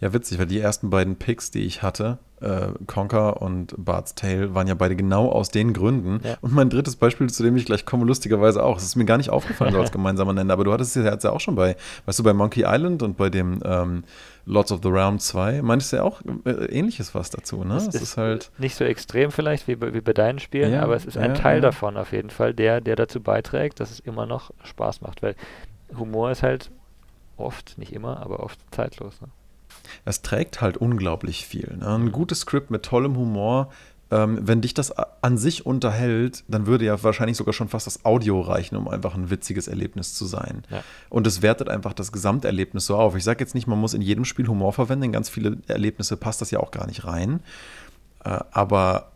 Ja, witzig, weil die ersten beiden Picks, die ich hatte, äh, Conker und Bart's Tale, waren ja beide genau aus den Gründen. Ja. Und mein drittes Beispiel, zu dem ich gleich komme, lustigerweise auch. Es ist mir gar nicht aufgefallen, so als gemeinsamer Nenner, aber du hattest es ja auch schon bei, weißt du, bei Monkey Island und bei dem ähm, Lords of the Realm 2, meintest du ja auch äh, ähnliches was dazu, ne? Es, es ist, ist, halt. Nicht so extrem vielleicht wie bei, wie bei deinen Spielen, ja, aber es ist ein ja, Teil davon auf jeden Fall, der, der dazu beiträgt, dass es immer noch Spaß macht, weil Humor ist halt oft, nicht immer, aber oft zeitlos. Ne? Es trägt halt unglaublich viel. Ne? Ein gutes Skript mit tollem Humor, ähm, wenn dich das an sich unterhält, dann würde ja wahrscheinlich sogar schon fast das Audio reichen, um einfach ein witziges Erlebnis zu sein. Ja. Und es wertet einfach das Gesamterlebnis so auf. Ich sage jetzt nicht, man muss in jedem Spiel Humor verwenden, in ganz viele Erlebnisse passt das ja auch gar nicht rein. Äh, aber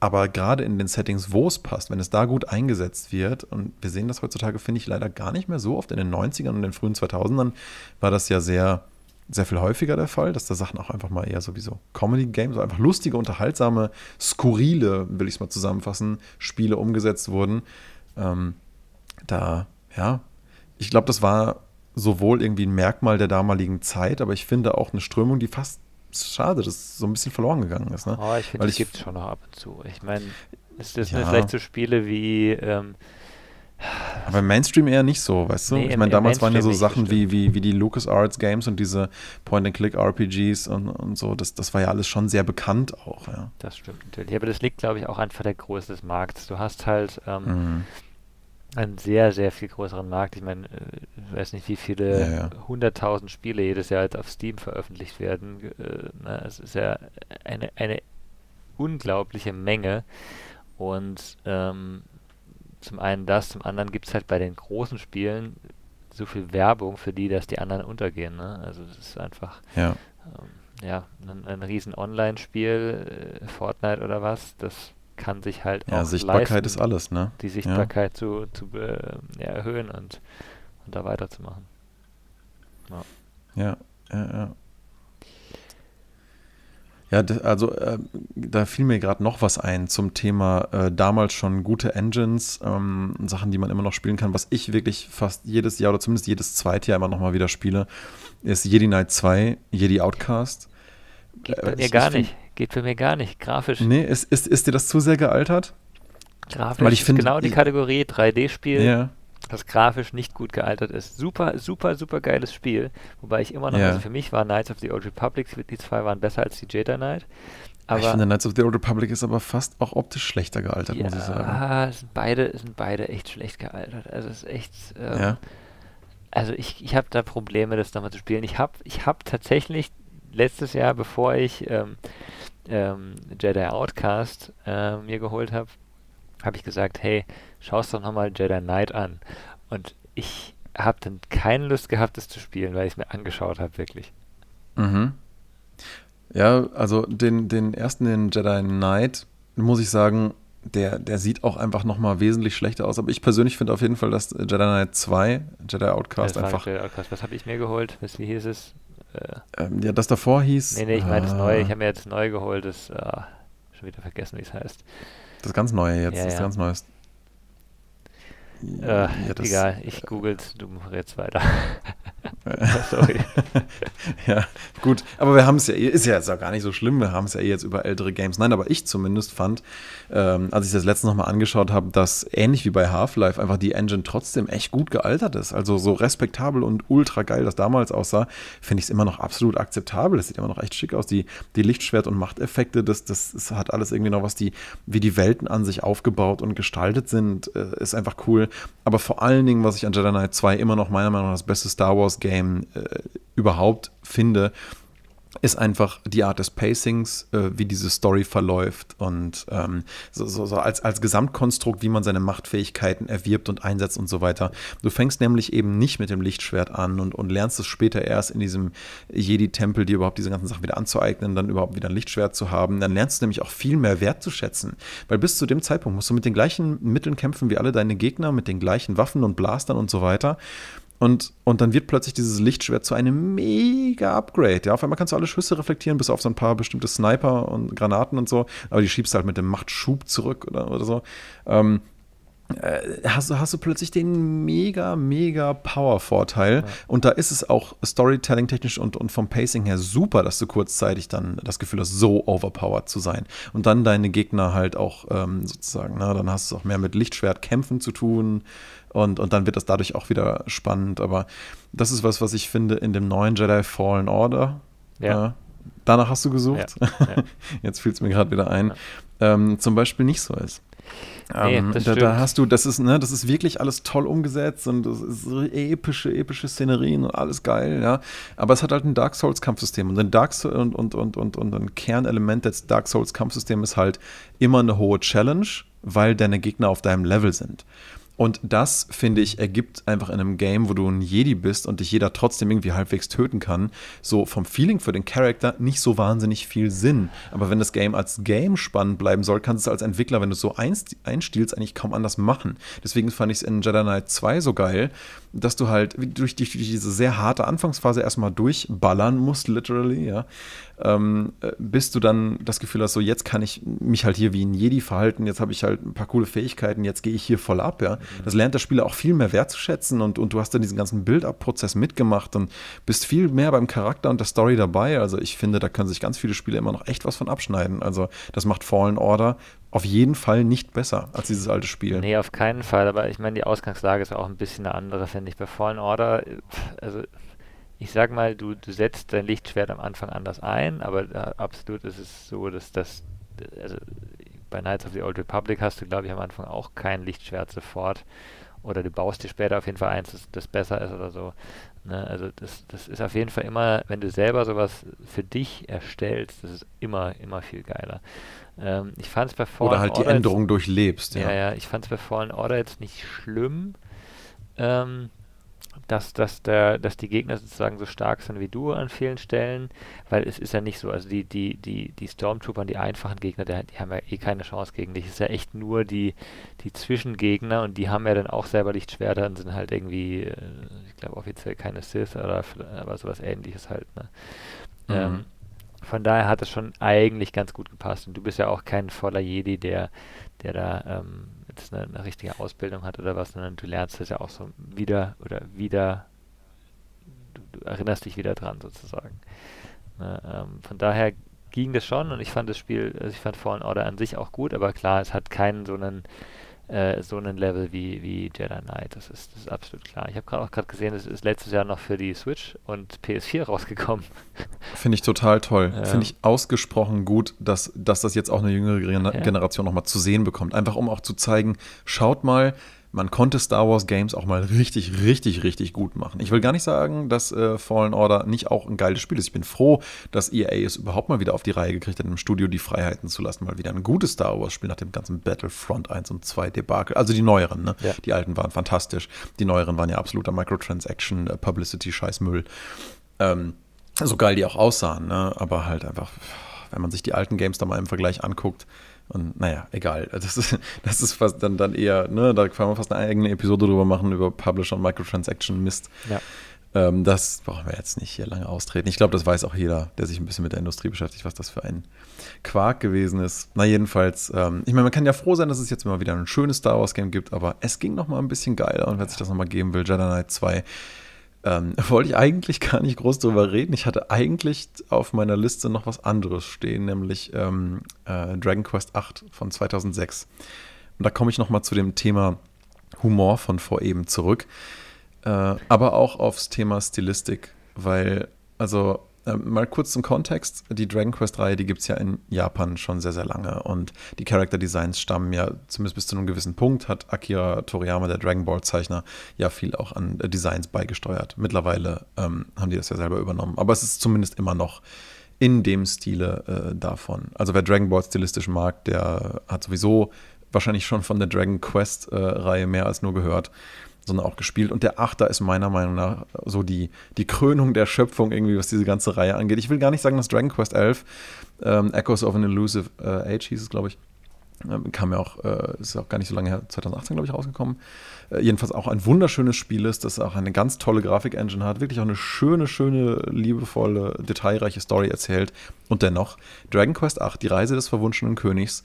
aber gerade in den Settings, wo es passt, wenn es da gut eingesetzt wird, und wir sehen das heutzutage, finde ich, leider gar nicht mehr so oft. In den 90ern und den frühen 2000ern war das ja sehr, sehr viel häufiger der Fall, dass da Sachen auch einfach mal eher sowieso Comedy-Games, so einfach lustige, unterhaltsame, skurrile, will ich es mal zusammenfassen, Spiele umgesetzt wurden. Ähm, da, ja, ich glaube, das war sowohl irgendwie ein Merkmal der damaligen Zeit, aber ich finde auch eine Strömung, die fast schade, dass es so ein bisschen verloren gegangen ist. Ne? Oh, ich finde, es gibt es schon noch ab und zu. Ich meine, ist das ja. vielleicht so Spiele wie. Ähm, aber im Mainstream eher nicht so, weißt du? Nee, ich meine, damals waren ja so Sachen wie, wie, wie die LucasArts Games und diese Point-and-Click-RPGs und, und so. Das, das war ja alles schon sehr bekannt auch, ja. Das stimmt natürlich. Aber das liegt, glaube ich, auch einfach der Größe des Markts. Du hast halt. Ähm, mhm einen sehr, sehr viel größeren Markt. Ich meine, äh, ich weiß nicht, wie viele hunderttausend ja, ja. Spiele jedes Jahr jetzt auf Steam veröffentlicht werden. Äh, na, es ist ja eine, eine unglaubliche Menge. Und ähm, zum einen das, zum anderen gibt es halt bei den großen Spielen so viel Werbung, für die, dass die anderen untergehen. Ne? Also es ist einfach, ja. ähm, ja, ein, ein riesen Online-Spiel, äh, Fortnite oder was, das kann sich halt ja, auch Sichtbarkeit leisten, ist alles, ne? die Sichtbarkeit ja. zu, zu äh, erhöhen und, und da weiterzumachen. Ja, ja, ja. ja. Ja, also äh, da fiel mir gerade noch was ein zum Thema äh, damals schon gute Engines, ähm, Sachen, die man immer noch spielen kann. Was ich wirklich fast jedes Jahr oder zumindest jedes zweite Jahr immer noch mal wieder spiele, ist Jedi Knight 2, Jedi Outcast. Geht bei äh, mir gar nicht. Geht für mich gar nicht. Grafisch. Nee, ist, ist, ist dir das zu sehr gealtert? Grafisch Weil ich find, genau die Kategorie 3D-Spiel. Ja das grafisch nicht gut gealtert ist. Super, super, super geiles Spiel. Wobei ich immer noch, ja. also für mich war Knights of the Old Republic, die zwei waren besser als die Jedi Knight. Aber ich finde, Knights of the Old Republic ist aber fast auch optisch schlechter gealtert, ja, muss ich sagen. Sind beide, sind beide echt schlecht gealtert. Also es ist echt. Ähm, ja. Also ich, ich habe da Probleme, das nochmal zu spielen. Ich habe ich hab tatsächlich letztes Jahr, bevor ich ähm, ähm, Jedi Outcast äh, mir geholt habe, habe ich gesagt, hey, schaust doch nochmal Jedi Knight an. Und ich habe dann keine Lust gehabt, das zu spielen, weil ich es mir angeschaut habe, wirklich. Mhm. Ja, also den, den ersten, den Jedi Knight, muss ich sagen, der, der sieht auch einfach nochmal wesentlich schlechter aus. Aber ich persönlich finde auf jeden Fall, dass Jedi Knight 2, Jedi Outcast das einfach. Jedi Outcast. Was habe ich mir geholt? Was, wie hieß es? Äh, ähm, ja, das davor hieß. Nee, nee, ich meine das neue. Ich habe mir jetzt neu geholt. Das, äh, schon wieder vergessen, wie es heißt. Das ganz neue jetzt, ja, das ja. ganz neues. Äh, ja, egal, ich googel's, du redst weiter. Sorry. ja, gut, aber wir haben es ja, ist ja jetzt auch gar nicht so schlimm, wir haben es ja eh jetzt über ältere Games. Nein, aber ich zumindest fand, ähm, als ich das letzte nochmal angeschaut habe, dass ähnlich wie bei Half-Life einfach die Engine trotzdem echt gut gealtert ist. Also so respektabel und ultra geil das damals aussah, finde ich es immer noch absolut akzeptabel. Es sieht immer noch echt schick aus. Die, die Lichtschwert- und Machteffekte, das, das, das hat alles irgendwie noch was, die, wie die Welten an sich aufgebaut und gestaltet sind, äh, ist einfach cool. Aber vor allen Dingen, was ich an Jedi Knight 2 immer noch meiner Meinung nach das beste Star Wars Game äh, überhaupt finde, ist einfach die Art des Pacings, äh, wie diese Story verläuft und ähm, so, so, so, als, als Gesamtkonstrukt, wie man seine Machtfähigkeiten erwirbt und einsetzt und so weiter. Du fängst nämlich eben nicht mit dem Lichtschwert an und, und lernst es später erst in diesem Jedi-Tempel, dir überhaupt diese ganzen Sachen wieder anzueignen, dann überhaupt wieder ein Lichtschwert zu haben. Dann lernst du nämlich auch viel mehr wertzuschätzen, weil bis zu dem Zeitpunkt musst du mit den gleichen Mitteln kämpfen wie alle deine Gegner, mit den gleichen Waffen und Blastern und so weiter. Und, und dann wird plötzlich dieses Lichtschwert zu einem mega Upgrade. Ja, auf einmal kannst du alle Schüsse reflektieren, bis auf so ein paar bestimmte Sniper und Granaten und so. Aber die schiebst du halt mit dem Machtschub zurück oder, oder so. Ähm, äh, hast, du, hast du plötzlich den mega, mega Power-Vorteil. Ja. Und da ist es auch Storytelling-technisch und, und vom Pacing her super, dass du kurzzeitig dann das Gefühl hast, so overpowered zu sein. Und dann deine Gegner halt auch ähm, sozusagen, na, dann hast du auch mehr mit Lichtschwertkämpfen zu tun. Und, und dann wird das dadurch auch wieder spannend. Aber das ist was, was ich finde in dem neuen Jedi Fallen Order. Ja. Äh, danach hast du gesucht. Ja. Ja. Jetzt fiel es mir gerade wieder ein. Ähm, zum Beispiel nicht so ist. Nee, ähm, da, da, hast du, das ist, ne, das ist wirklich alles toll umgesetzt und das ist epische, epische Szenerien und alles geil, ja. Aber es hat halt ein Dark Souls-Kampfsystem und ein Dark Souls und, und, und, und, und ein Kernelement des Dark Souls-Kampfsystems ist halt immer eine hohe Challenge, weil deine Gegner auf deinem Level sind. Und das, finde ich, ergibt einfach in einem Game, wo du ein Jedi bist und dich jeder trotzdem irgendwie halbwegs töten kann, so vom Feeling für den Charakter nicht so wahnsinnig viel Sinn. Aber wenn das Game als Game spannend bleiben soll, kannst du es als Entwickler, wenn du es so einstiehlst, eigentlich kaum anders machen. Deswegen fand ich es in Jedi Knight 2 so geil, dass du halt durch, durch, durch diese sehr harte Anfangsphase erstmal durchballern musst, literally, ja ähm, äh, bis du dann das Gefühl hast, so jetzt kann ich mich halt hier wie ein Jedi verhalten, jetzt habe ich halt ein paar coole Fähigkeiten, jetzt gehe ich hier voll ab, ja. Mhm. Das lernt der Spieler auch viel mehr wertzuschätzen und, und du hast dann diesen ganzen Build-up-Prozess mitgemacht und bist viel mehr beim Charakter und der Story dabei. Also ich finde, da können sich ganz viele Spiele immer noch echt was von abschneiden. Also das macht Fallen Order auf jeden Fall nicht besser als dieses alte Spiel. Nee, auf keinen Fall. Aber ich meine, die Ausgangslage ist auch ein bisschen eine andere, finde ich. Bei Fallen Order, also ich sag mal, du, du setzt dein Lichtschwert am Anfang anders ein, aber äh, absolut ist es so, dass das, also bei Knights of the Old Republic hast du, glaube ich, am Anfang auch kein Lichtschwert sofort. Oder du baust dir später auf jeden Fall eins, das, das besser ist oder so. Ne? Also das, das ist auf jeden Fall immer, wenn du selber sowas für dich erstellst, das ist immer, immer viel geiler. Ähm, ich fand es bei Fallen Oder halt die Änderung durchlebst. Ja, ja, ja ich fand es bei Fallen Order jetzt nicht schlimm. Ähm, dass, dass, der, dass die Gegner sozusagen so stark sind wie du an vielen Stellen, weil es ist ja nicht so, also die, die, die, die Stormtrooper und die einfachen Gegner, die, die haben ja eh keine Chance gegen dich. Es ist ja echt nur die, die Zwischengegner und die haben ja dann auch selber Lichtschwerter und sind halt irgendwie, äh, ich glaube offiziell keine Sith oder aber sowas ähnliches halt. Ne? Mhm. Ähm, von daher hat es schon eigentlich ganz gut gepasst. Und du bist ja auch kein voller Jedi, der, der da ähm, jetzt eine, eine, richtige Ausbildung hat oder was, sondern du lernst das ja auch so wieder oder wieder, du, du erinnerst dich wieder dran sozusagen. Ne, ähm, von daher ging das schon und ich fand das Spiel, also ich fand Fallen Order an sich auch gut, aber klar, es hat keinen so einen äh, so einen Level wie, wie Jedi Knight. Das ist, das ist absolut klar. Ich habe auch gerade gesehen, es ist letztes Jahr noch für die Switch und PS4 rausgekommen. Finde ich total toll. Ja. Finde ich ausgesprochen gut, dass, dass das jetzt auch eine jüngere Generation ja. nochmal zu sehen bekommt. Einfach um auch zu zeigen, schaut mal, man konnte Star Wars Games auch mal richtig, richtig, richtig gut machen. Ich will gar nicht sagen, dass äh, Fallen Order nicht auch ein geiles Spiel ist. Ich bin froh, dass EA es überhaupt mal wieder auf die Reihe gekriegt hat, im Studio die Freiheiten zu lassen, mal wieder ein gutes Star Wars Spiel nach dem ganzen Battlefront 1 und 2 Debakel. Also die neueren, ne? Ja. Die alten waren fantastisch. Die neueren waren ja absoluter Microtransaction, äh, Publicity, Scheißmüll. Ähm, so geil die auch aussahen, ne? Aber halt einfach, wenn man sich die alten Games da mal im Vergleich anguckt, und naja, egal. Das ist, das ist fast dann, dann eher, ne, da können wir fast eine eigene Episode drüber machen, über Publisher und Microtransaction Mist. Ja. Ähm, das brauchen wir jetzt nicht hier lange austreten. Ich glaube, das weiß auch jeder, der sich ein bisschen mit der Industrie beschäftigt, was das für ein Quark gewesen ist. Na, jedenfalls, ähm, ich meine, man kann ja froh sein, dass es jetzt mal wieder ein schönes Star Wars Game gibt, aber es ging noch mal ein bisschen geiler und wer sich das noch mal geben will, Jedi Knight 2 ähm, wollte ich eigentlich gar nicht groß drüber reden. Ich hatte eigentlich auf meiner Liste noch was anderes stehen, nämlich ähm, äh, Dragon Quest 8 von 2006. Und da komme ich noch mal zu dem Thema Humor von vor eben zurück, äh, aber auch aufs Thema Stilistik, weil also ähm, mal kurz zum Kontext. Die Dragon Quest-Reihe, die gibt es ja in Japan schon sehr, sehr lange. Und die Character Designs stammen ja zumindest bis zu einem gewissen Punkt, hat Akira Toriyama, der Dragon Ball-Zeichner, ja viel auch an äh, Designs beigesteuert. Mittlerweile ähm, haben die das ja selber übernommen. Aber es ist zumindest immer noch in dem Stile äh, davon. Also wer Dragon Ball stilistisch mag, der hat sowieso wahrscheinlich schon von der Dragon Quest-Reihe äh, mehr als nur gehört sondern auch gespielt. Und der Achter ist meiner Meinung nach so die, die Krönung der Schöpfung irgendwie, was diese ganze Reihe angeht. Ich will gar nicht sagen, dass Dragon Quest 11, ähm, Echoes of an Elusive äh, Age hieß es, glaube ich, ähm, kam ja auch, äh, ist auch gar nicht so lange her, 2018, glaube ich, rausgekommen. Äh, jedenfalls auch ein wunderschönes Spiel ist, das auch eine ganz tolle Grafik-Engine hat, wirklich auch eine schöne, schöne, liebevolle, detailreiche Story erzählt. Und dennoch, Dragon Quest 8, die Reise des verwunschenen Königs,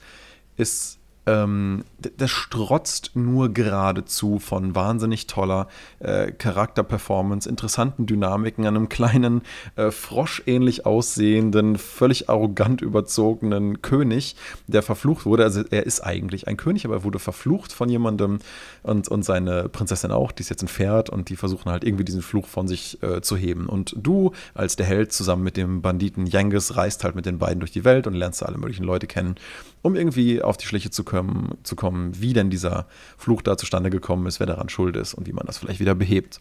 ist ähm, das strotzt nur geradezu von wahnsinnig toller äh, Charakterperformance, interessanten Dynamiken, einem kleinen, äh, froschähnlich aussehenden, völlig arrogant überzogenen König, der verflucht wurde. Also er ist eigentlich ein König, aber er wurde verflucht von jemandem und, und seine Prinzessin auch, die ist jetzt ein Pferd und die versuchen halt irgendwie diesen Fluch von sich äh, zu heben. Und du als der Held zusammen mit dem Banditen Yanges reist halt mit den beiden durch die Welt und lernst alle möglichen Leute kennen, um irgendwie auf die Schliche zu kommen kommen, zu kommen, wie denn dieser Fluch da zustande gekommen ist, wer daran schuld ist und wie man das vielleicht wieder behebt.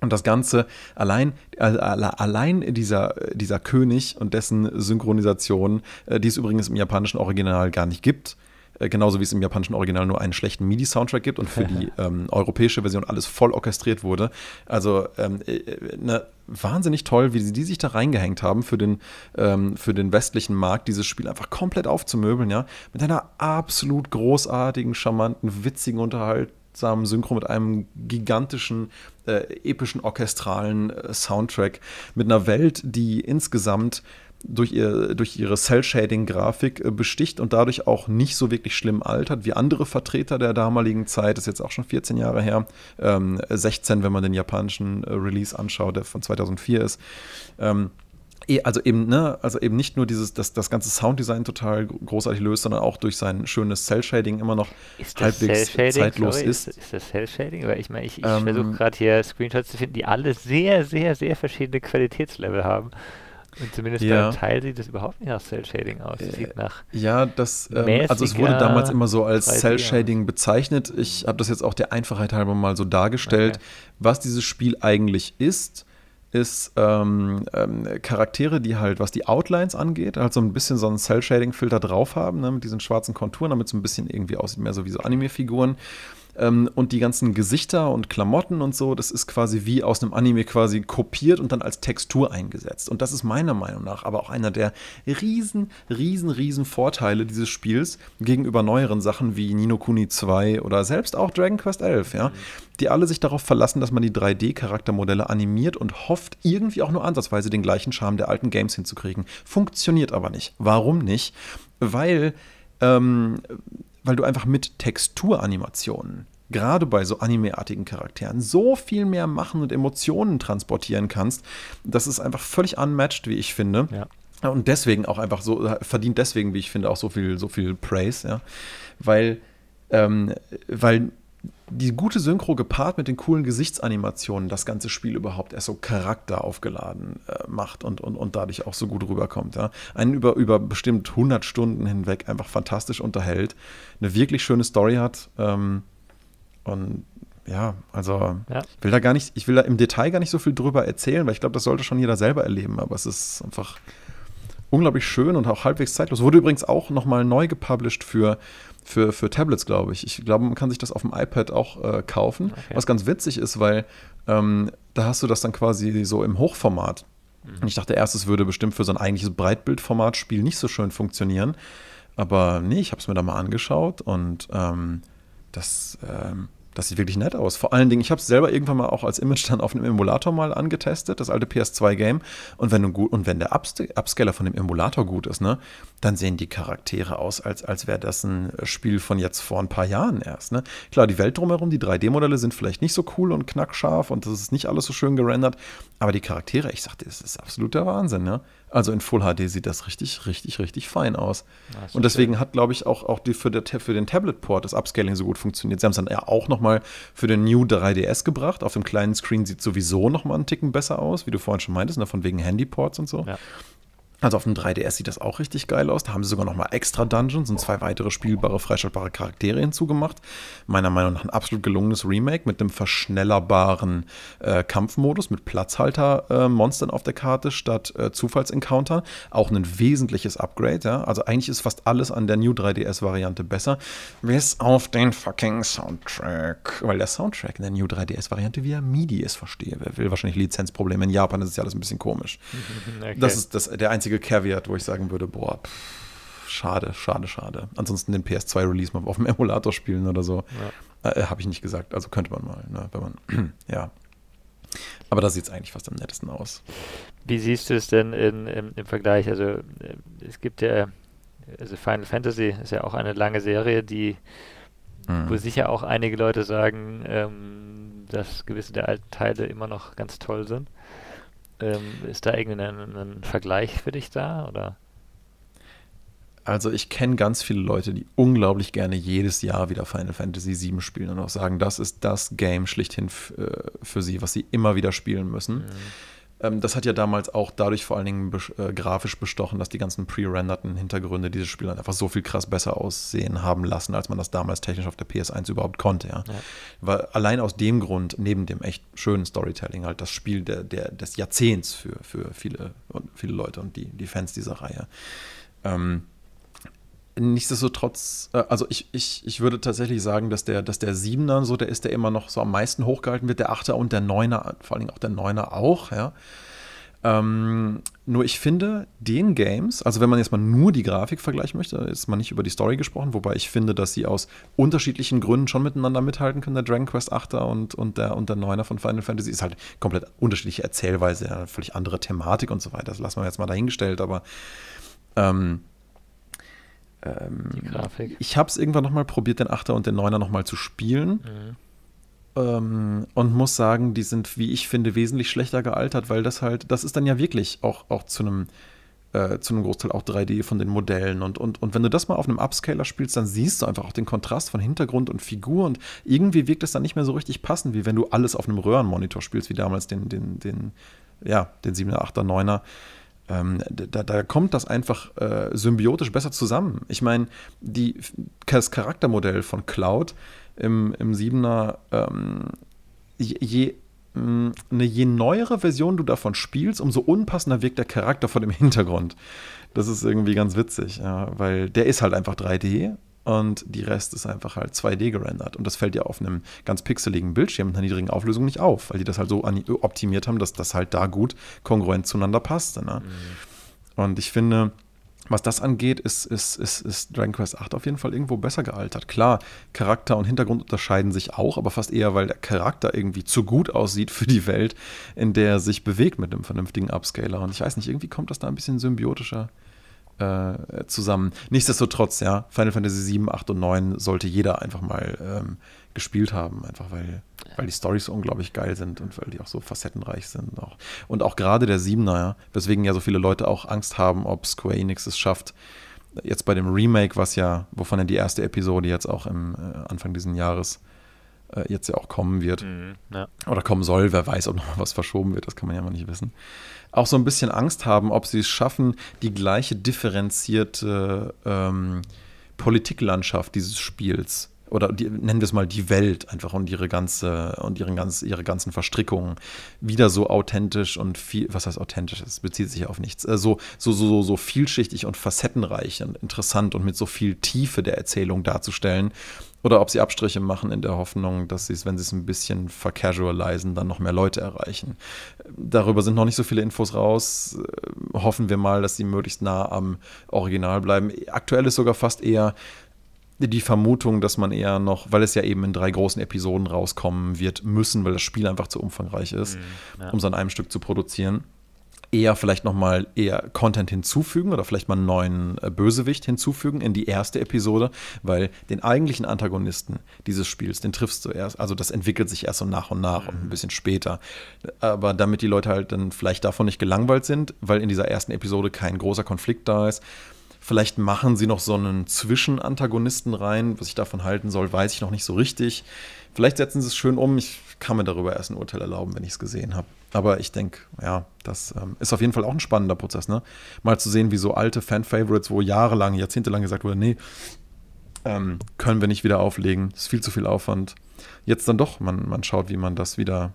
Und das Ganze allein, allein dieser, dieser König und dessen Synchronisation, äh, die es übrigens im japanischen Original gar nicht gibt, äh, genauso wie es im japanischen Original nur einen schlechten MIDI-Soundtrack gibt und für die ähm, europäische Version alles voll orchestriert wurde. Also ähm, äh, ne, wahnsinnig toll, wie sie die sich da reingehängt haben für den, ähm, für den westlichen Markt, dieses Spiel einfach komplett aufzumöbeln, ja, mit einer absolut großartigen, charmanten, witzigen unterhaltsamen Synchro mit einem gigantischen, äh, epischen, orchestralen äh, Soundtrack, mit einer Welt, die insgesamt durch, ihr, durch ihre Cell-Shading-Grafik äh, besticht und dadurch auch nicht so wirklich schlimm altert, wie andere Vertreter der damaligen Zeit, das ist jetzt auch schon 14 Jahre her, ähm, 16, wenn man den japanischen äh, Release anschaut, der von 2004 ist. Ähm, eh, also eben, ne, also eben nicht nur dieses, dass das ganze Sounddesign total großartig löst, sondern auch durch sein schönes Cell-Shading immer noch halbwegs zeitlos Sorry, ist. ist. Ist das Cell-Shading? Weil ich meine, ich, ich ähm, versuche gerade hier Screenshots zu finden, die alle sehr, sehr, sehr verschiedene Qualitätslevel haben. Und zumindest ja. beim Teil sieht es überhaupt nicht nach Cell Shading aus. Es sieht nach. Ja, das, ähm, also es wurde damals immer so als Cell Shading bezeichnet. Ich habe das jetzt auch der Einfachheit halber mal so dargestellt. Okay. Was dieses Spiel eigentlich ist, ist ähm, ähm, Charaktere, die halt, was die Outlines angeht, halt so ein bisschen so einen Cell-Shading-Filter drauf haben, ne, mit diesen schwarzen Konturen, damit es ein bisschen irgendwie aussieht, mehr so wie so Anime-Figuren Ähm, und die ganzen Gesichter und Klamotten und so, das ist quasi wie aus einem Anime quasi kopiert und dann als Textur eingesetzt. Und das ist meiner Meinung nach aber auch einer der riesen, riesen, riesen Vorteile dieses Spiels gegenüber neueren Sachen wie Nino Kuni 2 oder selbst auch Dragon Quest 11, ja. Mhm. Die alle sich darauf verlassen, dass man die 3D-Charaktermodelle animiert und hofft, irgendwie auch nur ansatzweise den gleichen Charme der alten Games hinzukriegen. Funktioniert aber nicht. Warum nicht? Weil ähm, weil du einfach mit Texturanimationen gerade bei so animeartigen Charakteren so viel mehr machen und Emotionen transportieren kannst. Das ist einfach völlig unmatched, wie ich finde. Ja. Und deswegen auch einfach so, verdient deswegen, wie ich finde, auch so viel, so viel Praise, ja. Weil, ähm, weil die gute Synchro gepaart mit den coolen Gesichtsanimationen das ganze Spiel überhaupt erst so charakteraufgeladen äh, macht und, und, und dadurch auch so gut rüberkommt. Ja. Einen über, über bestimmt 100 Stunden hinweg einfach fantastisch unterhält, eine wirklich schöne Story hat ähm, und ja, also ja. ich will da gar nicht, ich will da im Detail gar nicht so viel drüber erzählen, weil ich glaube, das sollte schon jeder selber erleben, aber es ist einfach unglaublich schön und auch halbwegs zeitlos. Wurde übrigens auch nochmal neu gepublished für für, für Tablets, glaube ich. Ich glaube, man kann sich das auf dem iPad auch äh, kaufen. Okay. Was ganz witzig ist, weil ähm, da hast du das dann quasi so im Hochformat. Mhm. Und ich dachte erst, es würde bestimmt für so ein eigentliches Breitbildformat-Spiel nicht so schön funktionieren. Aber nee, ich habe es mir da mal angeschaut und ähm, das ähm, das sieht wirklich nett aus. Vor allen Dingen, ich habe es selber irgendwann mal auch als Image dann auf einem Emulator mal angetestet, das alte PS2-Game. Und wenn, und wenn der Upscaler von dem Emulator gut ist, ne, dann sehen die Charaktere aus, als, als wäre das ein Spiel von jetzt vor ein paar Jahren erst. Ne? Klar, die Welt drumherum, die 3D-Modelle sind vielleicht nicht so cool und knackscharf und das ist nicht alles so schön gerendert. Aber die Charaktere, ich sagte, das ist absolut der Wahnsinn. Ne? Also in Full HD sieht das richtig, richtig, richtig fein aus. Und deswegen schön. hat, glaube ich, auch, auch die für, der, für den Tablet-Port das Upscaling so gut funktioniert. Sie haben es dann ja auch nochmal für den New 3DS gebracht. Auf dem kleinen Screen sieht sowieso nochmal einen Ticken besser aus, wie du vorhin schon meintest, ne, von wegen Handyports und so. Ja. Also auf dem 3DS sieht das auch richtig geil aus. Da haben sie sogar noch mal extra Dungeons und zwei weitere spielbare, freischaltbare Charaktere hinzugemacht. Meiner Meinung nach ein absolut gelungenes Remake mit einem verschnellerbaren äh, Kampfmodus, mit Platzhalter-Monstern äh, auf der Karte statt äh, Zufallsencounter. Auch ein wesentliches Upgrade, ja. Also eigentlich ist fast alles an der New 3DS-Variante besser. Bis auf den fucking Soundtrack. Weil der Soundtrack in der New 3DS-Variante via MIDI ist, verstehe. Wer will wahrscheinlich Lizenzprobleme. In Japan ist es ja alles ein bisschen komisch. Okay. Das ist das, der einzige einzige Caveat, wo ich sagen würde, boah, pff, schade, schade, schade. Ansonsten den PS2-Release mal auf dem Emulator spielen oder so. Ja. Äh, Habe ich nicht gesagt. Also könnte man mal, ne, wenn man, ja. Aber da sieht es eigentlich fast am nettesten aus. Wie siehst du es denn in, im, im Vergleich? Also äh, es gibt ja, also Final Fantasy ist ja auch eine lange Serie, die, mhm. wo sicher auch einige Leute sagen, ähm, dass gewisse der alten Teile immer noch ganz toll sind. Ähm, ist da irgendein ein Vergleich für dich da? Oder? Also ich kenne ganz viele Leute, die unglaublich gerne jedes Jahr wieder Final Fantasy VII spielen und auch sagen, das ist das Game schlichthin äh, für sie, was sie immer wieder spielen müssen. Mhm. Ähm, das hat ja damals auch dadurch vor allen Dingen äh, grafisch bestochen, dass die ganzen pre-renderten Hintergründe dieses Spiel einfach so viel krass besser aussehen haben lassen, als man das damals technisch auf der PS1 überhaupt konnte. Ja. ja. Weil allein aus dem Grund, neben dem echt schönen Storytelling, halt das Spiel der, der, des Jahrzehnts für, für viele, viele Leute und die, die Fans dieser Reihe. Ähm, nichtsdestotrotz, äh, also ich, ich, ich würde tatsächlich sagen, dass der, dass der Siebener so der ist, der immer noch so am meisten hochgehalten wird, der Achter und der Neuner, vor Dingen auch der Neuner auch, ja. Ähm, nur ich finde, den Games, also wenn man jetzt mal nur die Grafik vergleichen möchte, ist man nicht über die Story gesprochen, wobei ich finde, dass sie aus unterschiedlichen Gründen schon miteinander mithalten können, der Dragon Quest 8 und, und, der, und der 9er von Final Fantasy. Ist halt komplett unterschiedliche Erzählweise, eine völlig andere Thematik und so weiter. Das lassen wir jetzt mal dahingestellt, aber ähm, ähm, die Grafik. Ich habe es irgendwann nochmal probiert, den 8er und den 9er nochmal zu spielen. Mhm. Ähm, und muss sagen, die sind, wie ich finde, wesentlich schlechter gealtert, weil das halt, das ist dann ja wirklich auch, auch zu einem äh, zu einem Großteil auch 3D von den Modellen. Und, und, und wenn du das mal auf einem Upscaler spielst, dann siehst du einfach auch den Kontrast von Hintergrund und Figur. Und irgendwie wirkt es dann nicht mehr so richtig passend, wie wenn du alles auf einem Röhrenmonitor spielst, wie damals den, den, den, ja, den 7er, 8er, 9er. Ähm, da, da, kommt das einfach äh, symbiotisch besser zusammen. Ich meine, das Charaktermodell von Cloud im, im 7er, ähm, je, mh, eine je neuere Version du davon spielst, umso unpassender wirkt der Charakter vor dem Hintergrund. Das ist irgendwie ganz witzig, ja, weil der ist halt einfach 3D und die Rest ist einfach halt 2D gerendert. Und das fällt ja auf einem ganz pixeligen Bildschirm mit einer niedrigen Auflösung nicht auf, weil die das halt so optimiert haben, dass das halt da gut kongruent zueinander passt. Ne? Mhm. Und ich finde, was das angeht, ist, ist, ist, ist Dragon Quest 8 auf jeden Fall irgendwo besser gealtert. Klar, Charakter und Hintergrund unterscheiden sich auch, aber fast eher, weil der Charakter irgendwie zu gut aussieht für die Welt, in der er sich bewegt mit einem vernünftigen Upscaler. Und ich weiß nicht, irgendwie kommt das da ein bisschen symbiotischer äh, zusammen. Nichtsdestotrotz, ja, Final Fantasy 7, 8 und 9 sollte jeder einfach mal ähm, gespielt haben, einfach weil, weil die Storys so unglaublich geil sind und weil die auch so facettenreich sind. Auch. Und auch gerade der 7er, ja, weswegen ja so viele Leute auch Angst haben, ob Square Enix es schafft, jetzt bei dem Remake, was ja, wovon ja die erste Episode jetzt auch im äh, Anfang dieses Jahres äh, jetzt ja auch kommen wird. Mhm, ja. Oder kommen soll, wer weiß, ob noch was verschoben wird, das kann man ja mal nicht wissen. Auch so ein bisschen Angst haben, ob sie es schaffen, die gleiche differenzierte ähm, Politiklandschaft dieses Spiels oder die, nennen wir es mal die Welt einfach und ihre ganze und ihren ganz, ihre ganzen Verstrickungen wieder so authentisch und viel, was heißt authentisch? Es bezieht sich auf nichts. Äh, so, so, so, so vielschichtig und facettenreich und interessant und mit so viel Tiefe der Erzählung darzustellen. Oder ob sie Abstriche machen in der Hoffnung, dass sie es, wenn sie es ein bisschen vercasualisen, dann noch mehr Leute erreichen. Darüber sind noch nicht so viele Infos raus. Äh, hoffen wir mal, dass sie möglichst nah am Original bleiben. Aktuell ist sogar fast eher die Vermutung, dass man eher noch, weil es ja eben in drei großen Episoden rauskommen wird müssen, weil das Spiel einfach zu umfangreich ist, mhm, ja. um es an einem Stück zu produzieren, eher vielleicht nochmal eher Content hinzufügen oder vielleicht mal einen neuen äh, Bösewicht hinzufügen in die erste Episode, weil den eigentlichen Antagonisten dieses Spiels, den triffst du erst, also das entwickelt sich erst so nach und nach mhm. und ein mhm. bisschen später. Aber damit die Leute halt dann vielleicht davon nicht gelangweilt sind, weil in dieser ersten Episode kein großer Konflikt da ist, Vielleicht machen sie noch so einen Zwischenantagonisten rein. Was ich davon halten soll, weiß ich noch nicht so richtig. Vielleicht setzen sie es schön um. Ich kann mir darüber erst ein Urteil erlauben, wenn ich es gesehen habe. Aber ich denke, ja, das ähm, ist auf jeden Fall auch ein spannender Prozess, ne? Mal zu sehen, wie so alte Fan-Favorites, wo jahrelang, jahrzehntelang gesagt wurde, nee, ähm, können wir nicht wieder auflegen, ist viel zu viel Aufwand. Jetzt dann doch, man, man schaut, wie man das wieder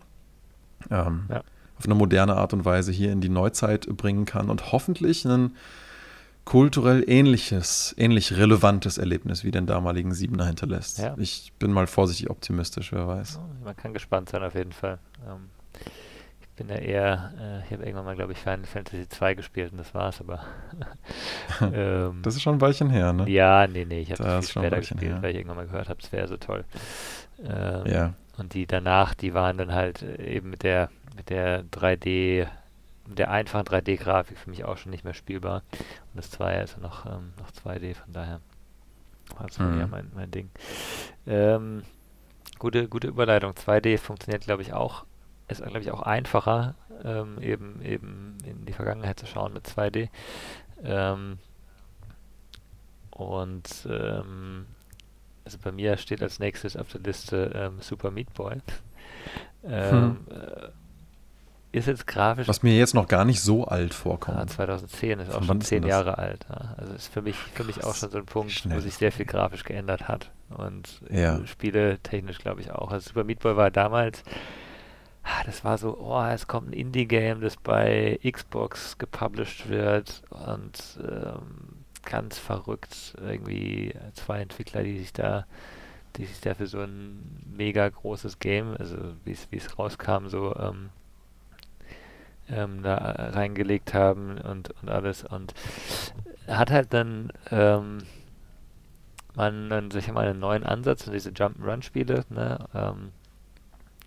ähm, ja. auf eine moderne Art und Weise hier in die Neuzeit bringen kann und hoffentlich einen kulturell ähnliches, ähnlich relevantes Erlebnis wie den damaligen Siebener hinterlässt. Ja. Ich bin mal vorsichtig optimistisch, wer weiß. Man kann gespannt sein auf jeden Fall. Ähm, bin ja eher, äh, ich habe irgendwann mal, glaube ich, Final Fantasy 2 gespielt und das war's, aber ähm, Das ist schon ein Weilchen her, ne? Ja, nee, nee, ich habe das viel später gespielt, her. weil ich irgendwann mal gehört habe, es wäre so toll. Ähm, ja. Und die danach, die waren dann halt eben mit der mit der 3D der einfachen 3D-Grafik für mich auch schon nicht mehr spielbar. Und das 2 ist ja noch, ähm, noch 2D, von daher war das mhm. eher mein, mein Ding. Ähm, gute, gute Überleitung. 2D funktioniert, glaube ich, auch, ist, glaube ich, auch einfacher, ähm, eben, eben in die Vergangenheit zu schauen mit 2D. Ähm, und ähm, also bei mir steht als nächstes auf der Liste ähm, Super Meat Boy. Hm. Äh, ist jetzt grafisch. Was mir jetzt noch gar nicht so alt vorkommt. Ja, 2010 ist auch schon zehn Jahre alt. Ja. Also ist für mich, für mich auch schon so ein Punkt, Schnell. wo sich sehr viel grafisch geändert hat. Und ja. Spiele technisch glaube ich auch. Also Super Meat Boy war damals, ah, das war so, oh, es kommt ein Indie-Game, das bei Xbox gepublished wird und ähm, ganz verrückt. Irgendwie zwei Entwickler, die sich da die sich da für so ein mega großes Game, also wie es rauskam, so ähm, ähm, da reingelegt haben und, und alles. Und hat halt dann ähm, man dann sich mal einen neuen Ansatz in diese Jump-Run-Spiele, ne? Ähm,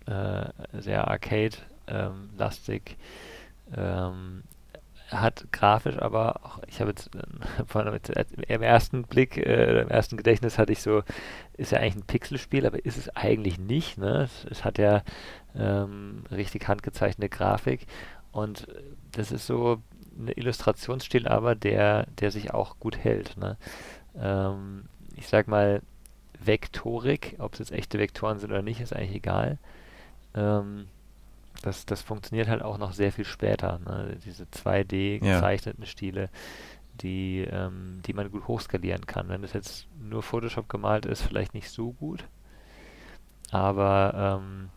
äh, sehr Arcade-lastig. Ähm, hat grafisch aber auch, ich habe jetzt äh, im ersten Blick, äh, im ersten Gedächtnis hatte ich so, ist ja eigentlich ein Pixelspiel, aber ist es eigentlich nicht. Ne? Es, es hat ja ähm, richtig handgezeichnete Grafik und das ist so ein Illustrationsstil aber, der, der sich auch gut hält. Ne? Ähm, ich sag mal, Vektorik, ob es jetzt echte Vektoren sind oder nicht, ist eigentlich egal. Ähm, das, das funktioniert halt auch noch sehr viel später. Ne? Diese 2D gezeichneten ja. Stile, die, ähm, die man gut hochskalieren kann. Wenn das jetzt nur Photoshop gemalt ist, vielleicht nicht so gut. Aber ähm,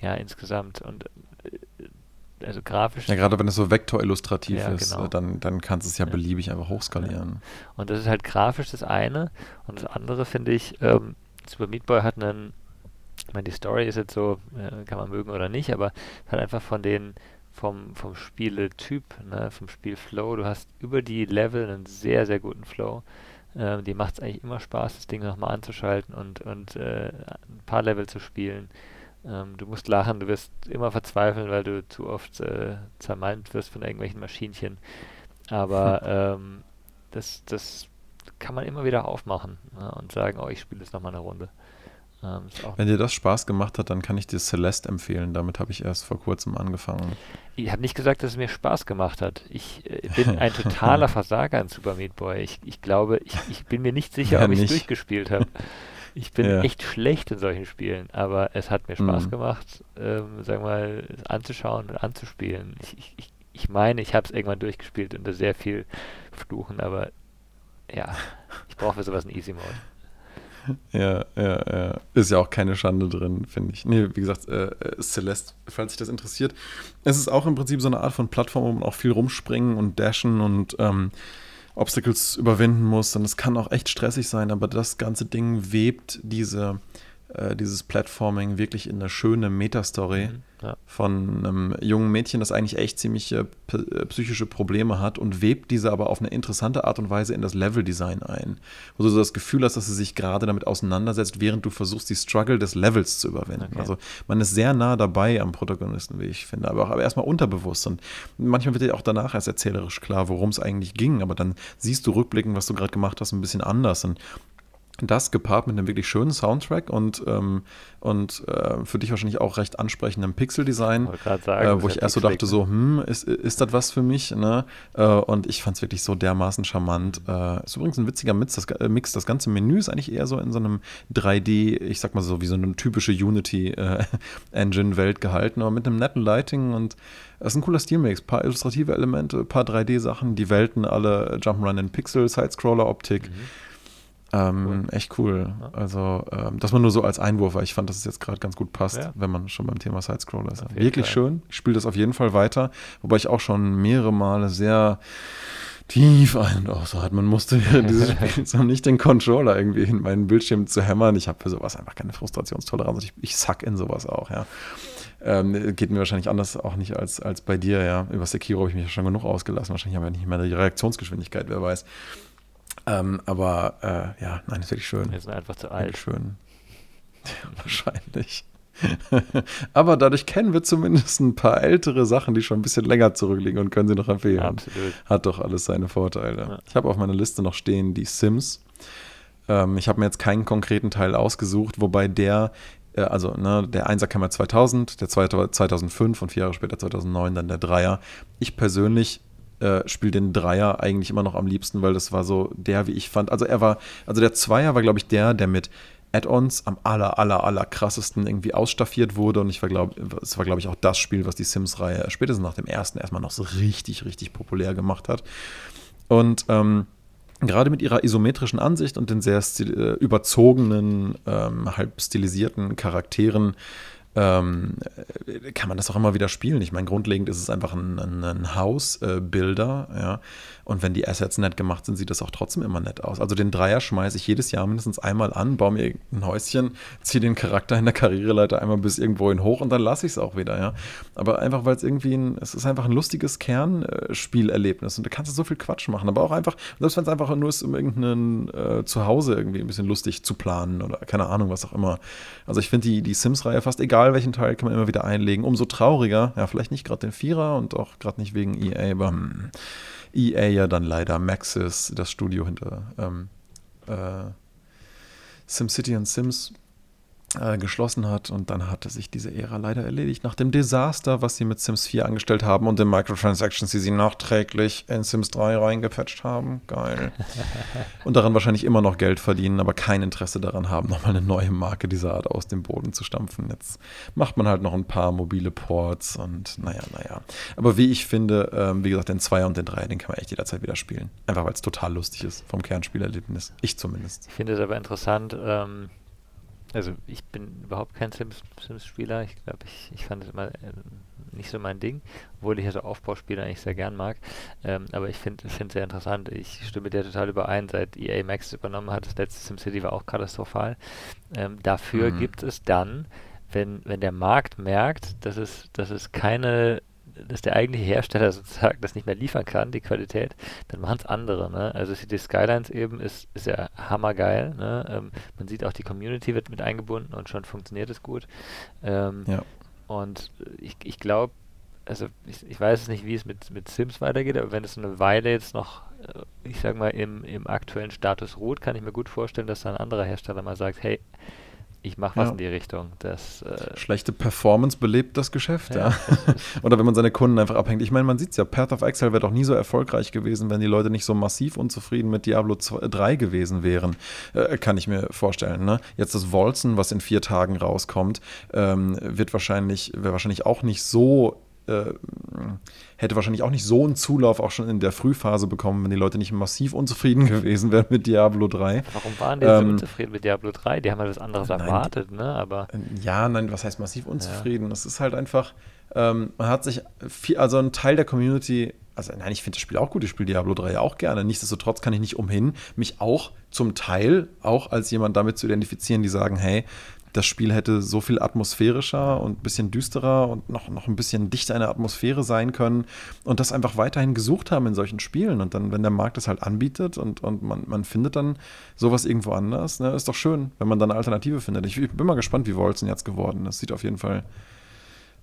ja, insgesamt und also grafisch. Ja, gerade wenn es so vektorillustrativ Ja, ist, genau. äh, dann, dann kannst du es ja Ja. beliebig einfach hochskalieren. Und das ist halt grafisch das eine. Und das andere finde ich, ähm, Super Meat Boy hat einen, ich meine, die Story ist jetzt so, äh, kann man mögen oder nicht, aber es hat einfach von den, vom, vom Spieletyp, ne, vom Spielflow, du hast über die Level einen sehr, sehr guten Flow. Ähm, die macht es eigentlich immer Spaß, das Ding nochmal anzuschalten und, und äh, ein paar Level zu spielen. Ähm, du musst lachen, du wirst immer verzweifeln, weil du zu oft äh, zermalmt wirst von irgendwelchen Maschinchen. Aber ähm, das, das kann man immer wieder aufmachen ne, und sagen, oh, ich spiele jetzt nochmal eine Runde. Ähm, Wenn dir das Spaß gemacht hat, dann kann ich dir Celeste empfehlen. Damit habe ich erst vor kurzem angefangen. ich habe nicht gesagt, dass es mir Spaß gemacht hat. Ich äh, bin ein totaler Versager in Super Meat Boy. Ich, ich glaube, ich, ich bin mir nicht sicher, Ja, ob ich es durchgespielt habe. Ich bin Ja. echt schlecht in solchen Spielen, aber es hat mir Spaß Mhm. gemacht, ähm, sagen wir mal, es anzuschauen und anzuspielen. Ich, ich, ich, ich meine, ich habe es irgendwann durchgespielt unter sehr viel Fluchen, aber ja, ich brauche für sowas einen Easy Mode. Ja, ja, ja. Ist ja auch keine Schande drin, finde ich. Nee, wie gesagt, äh, äh, Celeste, falls sich das interessiert. Es ist auch im Prinzip so eine Art von Plattform, wo man auch viel rumspringen und dashen und ähm, Obstacles überwinden muss. Und es kann auch echt stressig sein, aber das ganze Ding webt diese, äh, dieses Platforming wirklich in eine schöne Metastory Mhm, ja. von einem jungen Mädchen, das eigentlich echt ziemlich äh, äh, psychische Probleme hat und webt diese aber auf eine interessante Art und Weise in das Leveldesign ein. Wo du so das Gefühl hast, dass sie sich gerade damit auseinandersetzt, während du versuchst, die Struggle des Levels zu überwinden. Okay. Also man ist sehr nah dabei am Protagonisten, wie ich finde, aber auch aber erstmal unterbewusst. Und manchmal wird dir auch danach erst erzählerisch klar, worum es eigentlich ging, aber dann siehst du rückblickend, was du gerade gemacht hast, ein bisschen anders. Und das gepaart mit einem wirklich schönen Soundtrack und, ähm, und äh, für dich wahrscheinlich auch recht ansprechendem Pixeldesign, äh, wo ich erst so dachte, so, hm, ist, ist das was für mich? Ne? Äh, und ich fand es wirklich so dermaßen charmant. Äh, ist übrigens ein witziger Mix das, äh, Mix. das ganze Menü ist eigentlich eher so in so einem 3D, ich sag mal so, wie so eine typische Unity-Engine-Welt gehalten, aber mit einem netten Lighting und es ist ein cooler Stilmix. Ein paar illustrative Elemente, ein paar 3D-Sachen, die Welten alle Jump'n'Run in Pixel, Side-Scroller-Optik. Mhm. Ähm, echt cool. Ja. Also, ähm, das mal nur so als Einwurf, weil ich fand, dass es jetzt gerade ganz gut passt, Ja. wenn man schon beim Thema Sidescroller ist. Wirklich Fall. schön. Ich spiele das auf jeden Fall weiter, wobei ich auch schon mehrere Male sehr tief ein und ausatmen musste während dieses Spiels, um nicht den Controller irgendwie in meinen Bildschirm zu hämmern. Ich habe für sowas einfach keine Frustrationstoleranz. Ich, ich sack in sowas auch, ja. Ähm, geht mir wahrscheinlich anders auch nicht als, als bei dir, ja. Über Sekiro habe ich mich ja schon genug ausgelassen. Wahrscheinlich habe ich nicht mehr die Reaktionsgeschwindigkeit, wer weiß. Ähm, aber äh, ja, nein, ist wirklich schön. Wir sind einfach zu alt. schön. Wahrscheinlich. Aber dadurch kennen wir zumindest ein paar ältere Sachen, die schon ein bisschen länger zurückliegen und können sie noch empfehlen. Absolut. Hat doch alles seine Vorteile. Ja. Ich habe auf meiner Liste noch stehen die Sims. Ähm, ich habe mir jetzt keinen konkreten Teil ausgesucht, wobei der, äh, also ne, der Einser kam ja 2000, der zweite 2005 und vier Jahre später 2009 dann der Dreier. Ich persönlich äh, den Dreier eigentlich immer noch am liebsten, weil das war so der, wie ich fand. Also er war, also der Zweier war, glaube ich, der, der mit Add-ons am aller, aller, aller krassesten irgendwie ausstaffiert wurde. Und ich war, glaube es war, glaube ich, auch das Spiel, was die Sims-Reihe spätestens nach dem ersten erstmal noch so richtig, richtig populär gemacht hat. Und ähm, gerade mit ihrer isometrischen Ansicht und den sehr äh, überzogenen, ähm, halb stilisierten Charakteren ähm, äh, kann man das auch immer wieder spielen. Ich meine, grundlegend ist es einfach ein, ein, ein Hausbilder, ja. Und wenn die Assets nett gemacht sind, sieht das auch trotzdem immer nett aus. Also den Dreier schmeiße ich jedes Jahr mindestens einmal an, baue mir ein Häuschen, ziehe den Charakter in der Karriereleiter einmal bis irgendwo hin hoch und dann lasse ich es auch wieder, ja. Aber einfach, weil es irgendwie ein, es ist einfach ein lustiges Kernspielerlebnis und da kannst du so viel Quatsch machen, aber auch einfach, selbst wenn es einfach nur ist, um irgendein äh, Zuhause irgendwie ein bisschen lustig zu planen oder keine Ahnung, was auch immer. Also ich finde die, die Sims-Reihe fast egal, welchen Teil kann man immer wieder einlegen. Umso trauriger, ja, vielleicht nicht gerade den Vierer und auch gerade nicht wegen EA, aber hm, EA ja dann leider Maxis, das Studio hinter ähm, äh, SimCity und Sims äh, geschlossen hat und dann hatte sich diese Ära leider erledigt. Nach dem Desaster, was sie mit Sims 4 angestellt haben und den Microtransactions, die sie nachträglich in Sims 3 reingepatcht haben. Geil. und daran wahrscheinlich immer noch Geld verdienen, aber kein Interesse daran haben, nochmal eine neue Marke dieser Art aus dem Boden zu stampfen. Jetzt macht man halt noch ein paar mobile Ports und naja, naja. Aber wie ich finde, ähm, wie gesagt, den Zweier und den Dreier, den kann man echt jederzeit wieder spielen. Einfach weil es total lustig ist vom Kernspielerlebnis. Ich zumindest. Ich finde es aber interessant, ähm, also ich bin überhaupt kein Sims-Spieler. ich glaube, ich, ich fand es immer äh, nicht so mein Ding, obwohl ich ja so Aufbauspiele eigentlich sehr gern mag. Ähm, aber ich finde es sehr interessant. Ich stimme dir total überein, seit EA Max übernommen hat, das letzte SimCity war auch katastrophal. Ähm, dafür mhm. gibt es dann, wenn, wenn der Markt merkt, dass es, dass es keine dass der eigentliche Hersteller sozusagen das nicht mehr liefern kann, die Qualität, dann machen es andere. Ne? Also City Skylines eben ist, ist ja hammergeil. Ne? Ähm, man sieht auch, die Community wird mit eingebunden und schon funktioniert es gut. Ähm, ja. Und ich, ich glaube, also ich, ich weiß nicht, wie es mit, mit Sims weitergeht, aber wenn es eine Weile jetzt noch, äh, ich sag mal, im, im aktuellen Status ruht, kann ich mir gut vorstellen, dass da ein anderer Hersteller mal sagt, hey, ich mache was ja. in die Richtung. Das, äh Schlechte Performance belebt das Geschäft, ja. ja. Oder wenn man seine Kunden einfach abhängt. Ich meine, man sieht es ja, Path of Exile wäre doch nie so erfolgreich gewesen, wenn die Leute nicht so massiv unzufrieden mit Diablo 2, 3 gewesen wären. Äh, kann ich mir vorstellen. Ne? Jetzt das Wolzen, was in vier Tagen rauskommt, ähm, wird wahrscheinlich, wäre wahrscheinlich auch nicht so äh, hätte wahrscheinlich auch nicht so einen Zulauf auch schon in der Frühphase bekommen, wenn die Leute nicht massiv unzufrieden gewesen wären mit Diablo 3. Warum waren die ähm, so unzufrieden mit Diablo 3? Die haben halt was anderes nein, erwartet, ne? Aber äh, ja, nein, was heißt massiv unzufrieden? Es ja. ist halt einfach, ähm, man hat sich viel, also ein Teil der Community also nein, ich finde das Spiel auch gut, ich spiele Diablo 3 ja auch gerne. Nichtsdestotrotz kann ich nicht umhin, mich auch zum Teil auch als jemand damit zu identifizieren, die sagen, hey, das Spiel hätte so viel atmosphärischer und ein bisschen düsterer und noch, noch ein bisschen dichter in der Atmosphäre sein können und das einfach weiterhin gesucht haben in solchen Spielen. Und dann, wenn der Markt das halt anbietet und, und man, man findet dann sowas irgendwo anders, ne, ist doch schön, wenn man dann eine Alternative findet. Ich, ich bin mal gespannt, wie Wolzen jetzt geworden ist. Sieht auf jeden Fall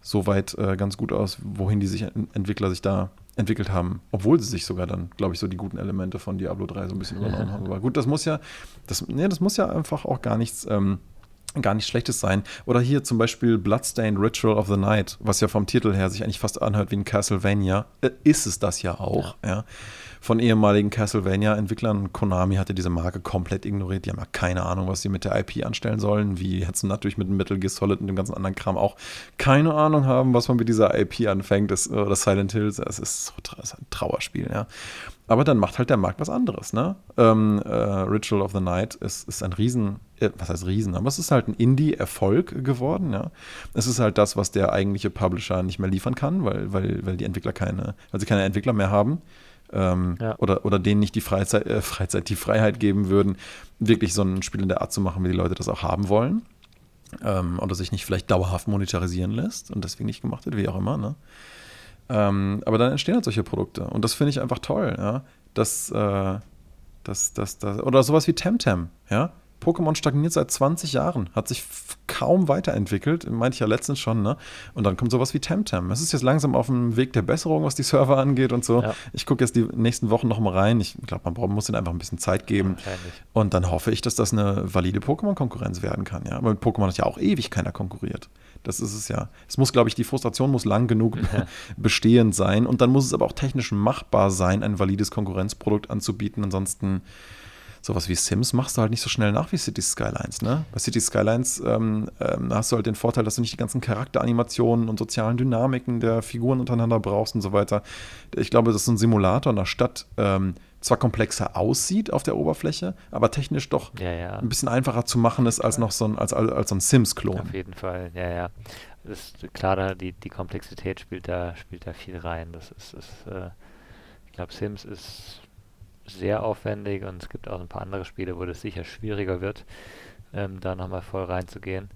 soweit äh, ganz gut aus, wohin die sich Entwickler sich da entwickelt haben, obwohl sie sich sogar dann, glaube ich, so die guten Elemente von Diablo 3 so ein bisschen übernommen haben. Aber gut, das muss ja, das, nee, das muss ja einfach auch gar nichts ähm, gar nicht schlechtes sein. Oder hier zum Beispiel Bloodstained Ritual of the Night, was ja vom Titel her sich eigentlich fast anhört wie ein Castlevania. Äh, ist es das ja auch, ja. ja. Von ehemaligen Castlevania-Entwicklern. Konami hatte diese Marke komplett ignoriert. Die haben ja keine Ahnung, was sie mit der IP anstellen sollen. Wie jetzt natürlich mit Metal Gear Solid und dem ganzen anderen Kram auch keine Ahnung haben, was man mit dieser IP anfängt. Das, oder Silent Hills, es ist so das ist ein Trauerspiel, ja. Aber dann macht halt der Markt was anderes, ne? Ähm, äh, Ritual of the Night ist, ist ein Riesen, äh, was heißt Riesen, aber es ist halt ein Indie-Erfolg geworden, ja. Es ist halt das, was der eigentliche Publisher nicht mehr liefern kann, weil, weil, weil die Entwickler keine, weil sie keine Entwickler mehr haben. Ähm, ja. oder, oder denen nicht die Freizeit, äh, Freizeit, die Freiheit geben würden, wirklich so ein Spiel in der Art zu machen, wie die Leute das auch haben wollen. Ähm, oder sich nicht vielleicht dauerhaft monetarisieren lässt und deswegen nicht gemacht wird, wie auch immer, ne? Ähm, aber dann entstehen halt solche Produkte. Und das finde ich einfach toll, ja. Das, äh, das, das, das, oder sowas wie Temtem, ja. Pokémon stagniert seit 20 Jahren, hat sich kaum weiterentwickelt, meinte ich ja letztens schon, ne? Und dann kommt sowas wie Temtem. Es ist jetzt langsam auf dem Weg der Besserung, was die Server angeht und so. Ja. Ich gucke jetzt die nächsten Wochen nochmal rein. Ich glaube, man muss ihnen einfach ein bisschen Zeit geben. Und dann hoffe ich, dass das eine valide Pokémon-Konkurrenz werden kann, ja. Aber mit Pokémon hat ja auch ewig keiner konkurriert. Das ist es ja. Es muss, glaube ich, die Frustration muss lang genug ja. bestehend sein und dann muss es aber auch technisch machbar sein, ein valides Konkurrenzprodukt anzubieten. Ansonsten sowas wie Sims machst du halt nicht so schnell nach wie City Skylines. Ne? Bei City Skylines ähm, ähm, hast du halt den Vorteil, dass du nicht die ganzen Charakteranimationen und sozialen Dynamiken der Figuren untereinander brauchst und so weiter. Ich glaube, dass so ein Simulator in der Stadt ähm, zwar komplexer aussieht auf der Oberfläche, aber technisch doch ja, ja. ein bisschen einfacher zu machen ist als noch so ein, als, als so ein Sims-Klon. Auf jeden Fall, ja, ja. Das ist, klar, die, die Komplexität spielt da, spielt da viel rein. Das ist, ist äh, ich glaube, Sims ist sehr aufwendig und es gibt auch ein paar andere Spiele, wo das sicher schwieriger wird, ähm, da nochmal voll reinzugehen.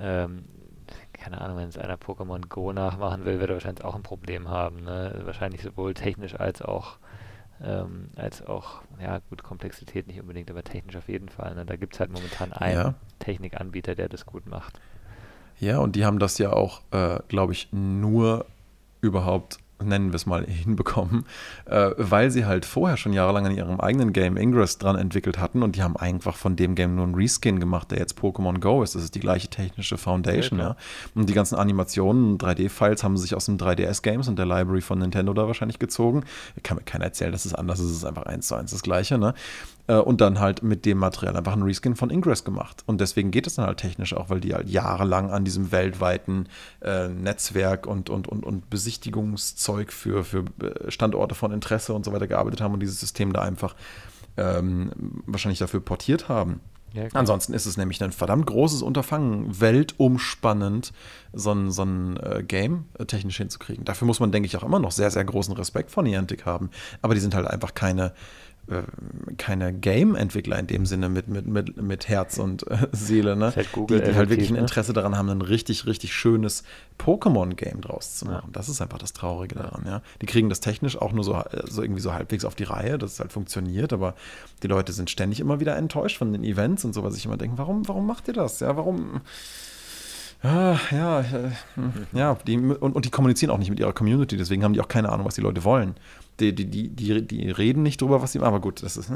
Ähm, keine Ahnung, wenn es einer Pokémon Go nachmachen will, wird er wahrscheinlich auch ein Problem haben. Ne? Wahrscheinlich sowohl technisch als auch ähm, als auch, ja gut, Komplexität nicht unbedingt, aber technisch auf jeden Fall. Ne? Da gibt es halt momentan einen ja. Technikanbieter, der das gut macht. Ja, und die haben das ja auch, äh, glaube ich, nur überhaupt nennen wir es mal, hinbekommen, äh, weil sie halt vorher schon jahrelang an ihrem eigenen Game Ingress dran entwickelt hatten und die haben einfach von dem Game nur einen Reskin gemacht, der jetzt Pokémon Go ist. Das ist die gleiche technische Foundation, ja. ja. Und die ganzen Animationen, 3D-Files haben sie sich aus den 3DS-Games und der Library von Nintendo da wahrscheinlich gezogen. Kann mir keiner erzählen, dass es anders ist, es ist einfach eins zu eins das Gleiche, ne? Äh, und dann halt mit dem Material einfach einen Reskin von Ingress gemacht. Und deswegen geht es dann halt technisch auch, weil die halt jahrelang an diesem weltweiten äh, Netzwerk und, und, und, und Besichtigungszeug für, für äh, Standorte von Interesse und so weiter gearbeitet haben und dieses System da einfach ähm, wahrscheinlich dafür portiert haben. Ja, Ansonsten ist es nämlich ein verdammt großes Unterfangen, weltumspannend so ein, so ein äh, Game äh, technisch hinzukriegen. Dafür muss man, denke ich, auch immer noch sehr, sehr großen Respekt vor Niantic haben. Aber die sind halt einfach keine, keine Game-Entwickler in dem Sinne mit, mit, mit, mit Herz und äh, Seele, ne? Halt Google die, die halt wirklich ein ne? Interesse daran haben, ein richtig, richtig schönes Pokémon-Game draus zu machen. Ja. Das ist einfach das Traurige daran, ja. Die kriegen das technisch auch nur so, äh, so irgendwie so halbwegs auf die Reihe, dass es halt funktioniert, aber die Leute sind ständig immer wieder enttäuscht von den Events und so, was ich immer denke, warum, warum macht ihr das? Ja, warum? Ah, ja, ja, die, und, und die kommunizieren auch nicht mit ihrer Community, deswegen haben die auch keine Ahnung, was die Leute wollen die, die, die, die, reden nicht drüber, was sie machen. Aber gut, das ist,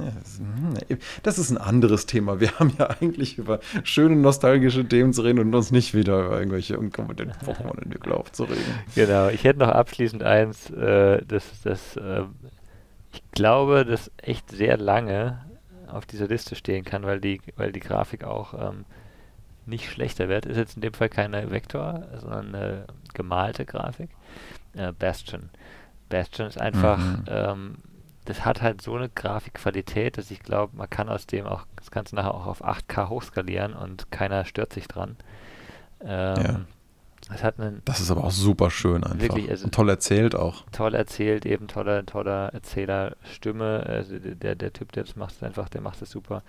das ist ein anderes Thema. Wir haben ja eigentlich über schöne nostalgische Themen zu reden und uns nicht wieder über irgendwelche unkompetenten Pokémon-Entwickler aufzureden. Genau, ich hätte noch abschließend eins, äh, das, das äh, ich glaube, das echt sehr lange auf dieser Liste stehen kann, weil die, weil die Grafik auch ähm, nicht schlechter wird. Ist jetzt in dem Fall keine Vektor, sondern eine gemalte Grafik. Äh, Bastion. Bastion ist einfach, mhm. ähm, das hat halt so eine Grafikqualität, dass ich glaube, man kann aus dem auch das Ganze nachher auch auf 8K hochskalieren und keiner stört sich dran. Ähm, ja. Es hat einen, das ist aber auch super schön einfach. Wirklich, also und toll erzählt auch. Toll erzählt, eben toller, toller Erzähler, Stimme. Also der, der Typ, der das macht, einfach, der macht es super.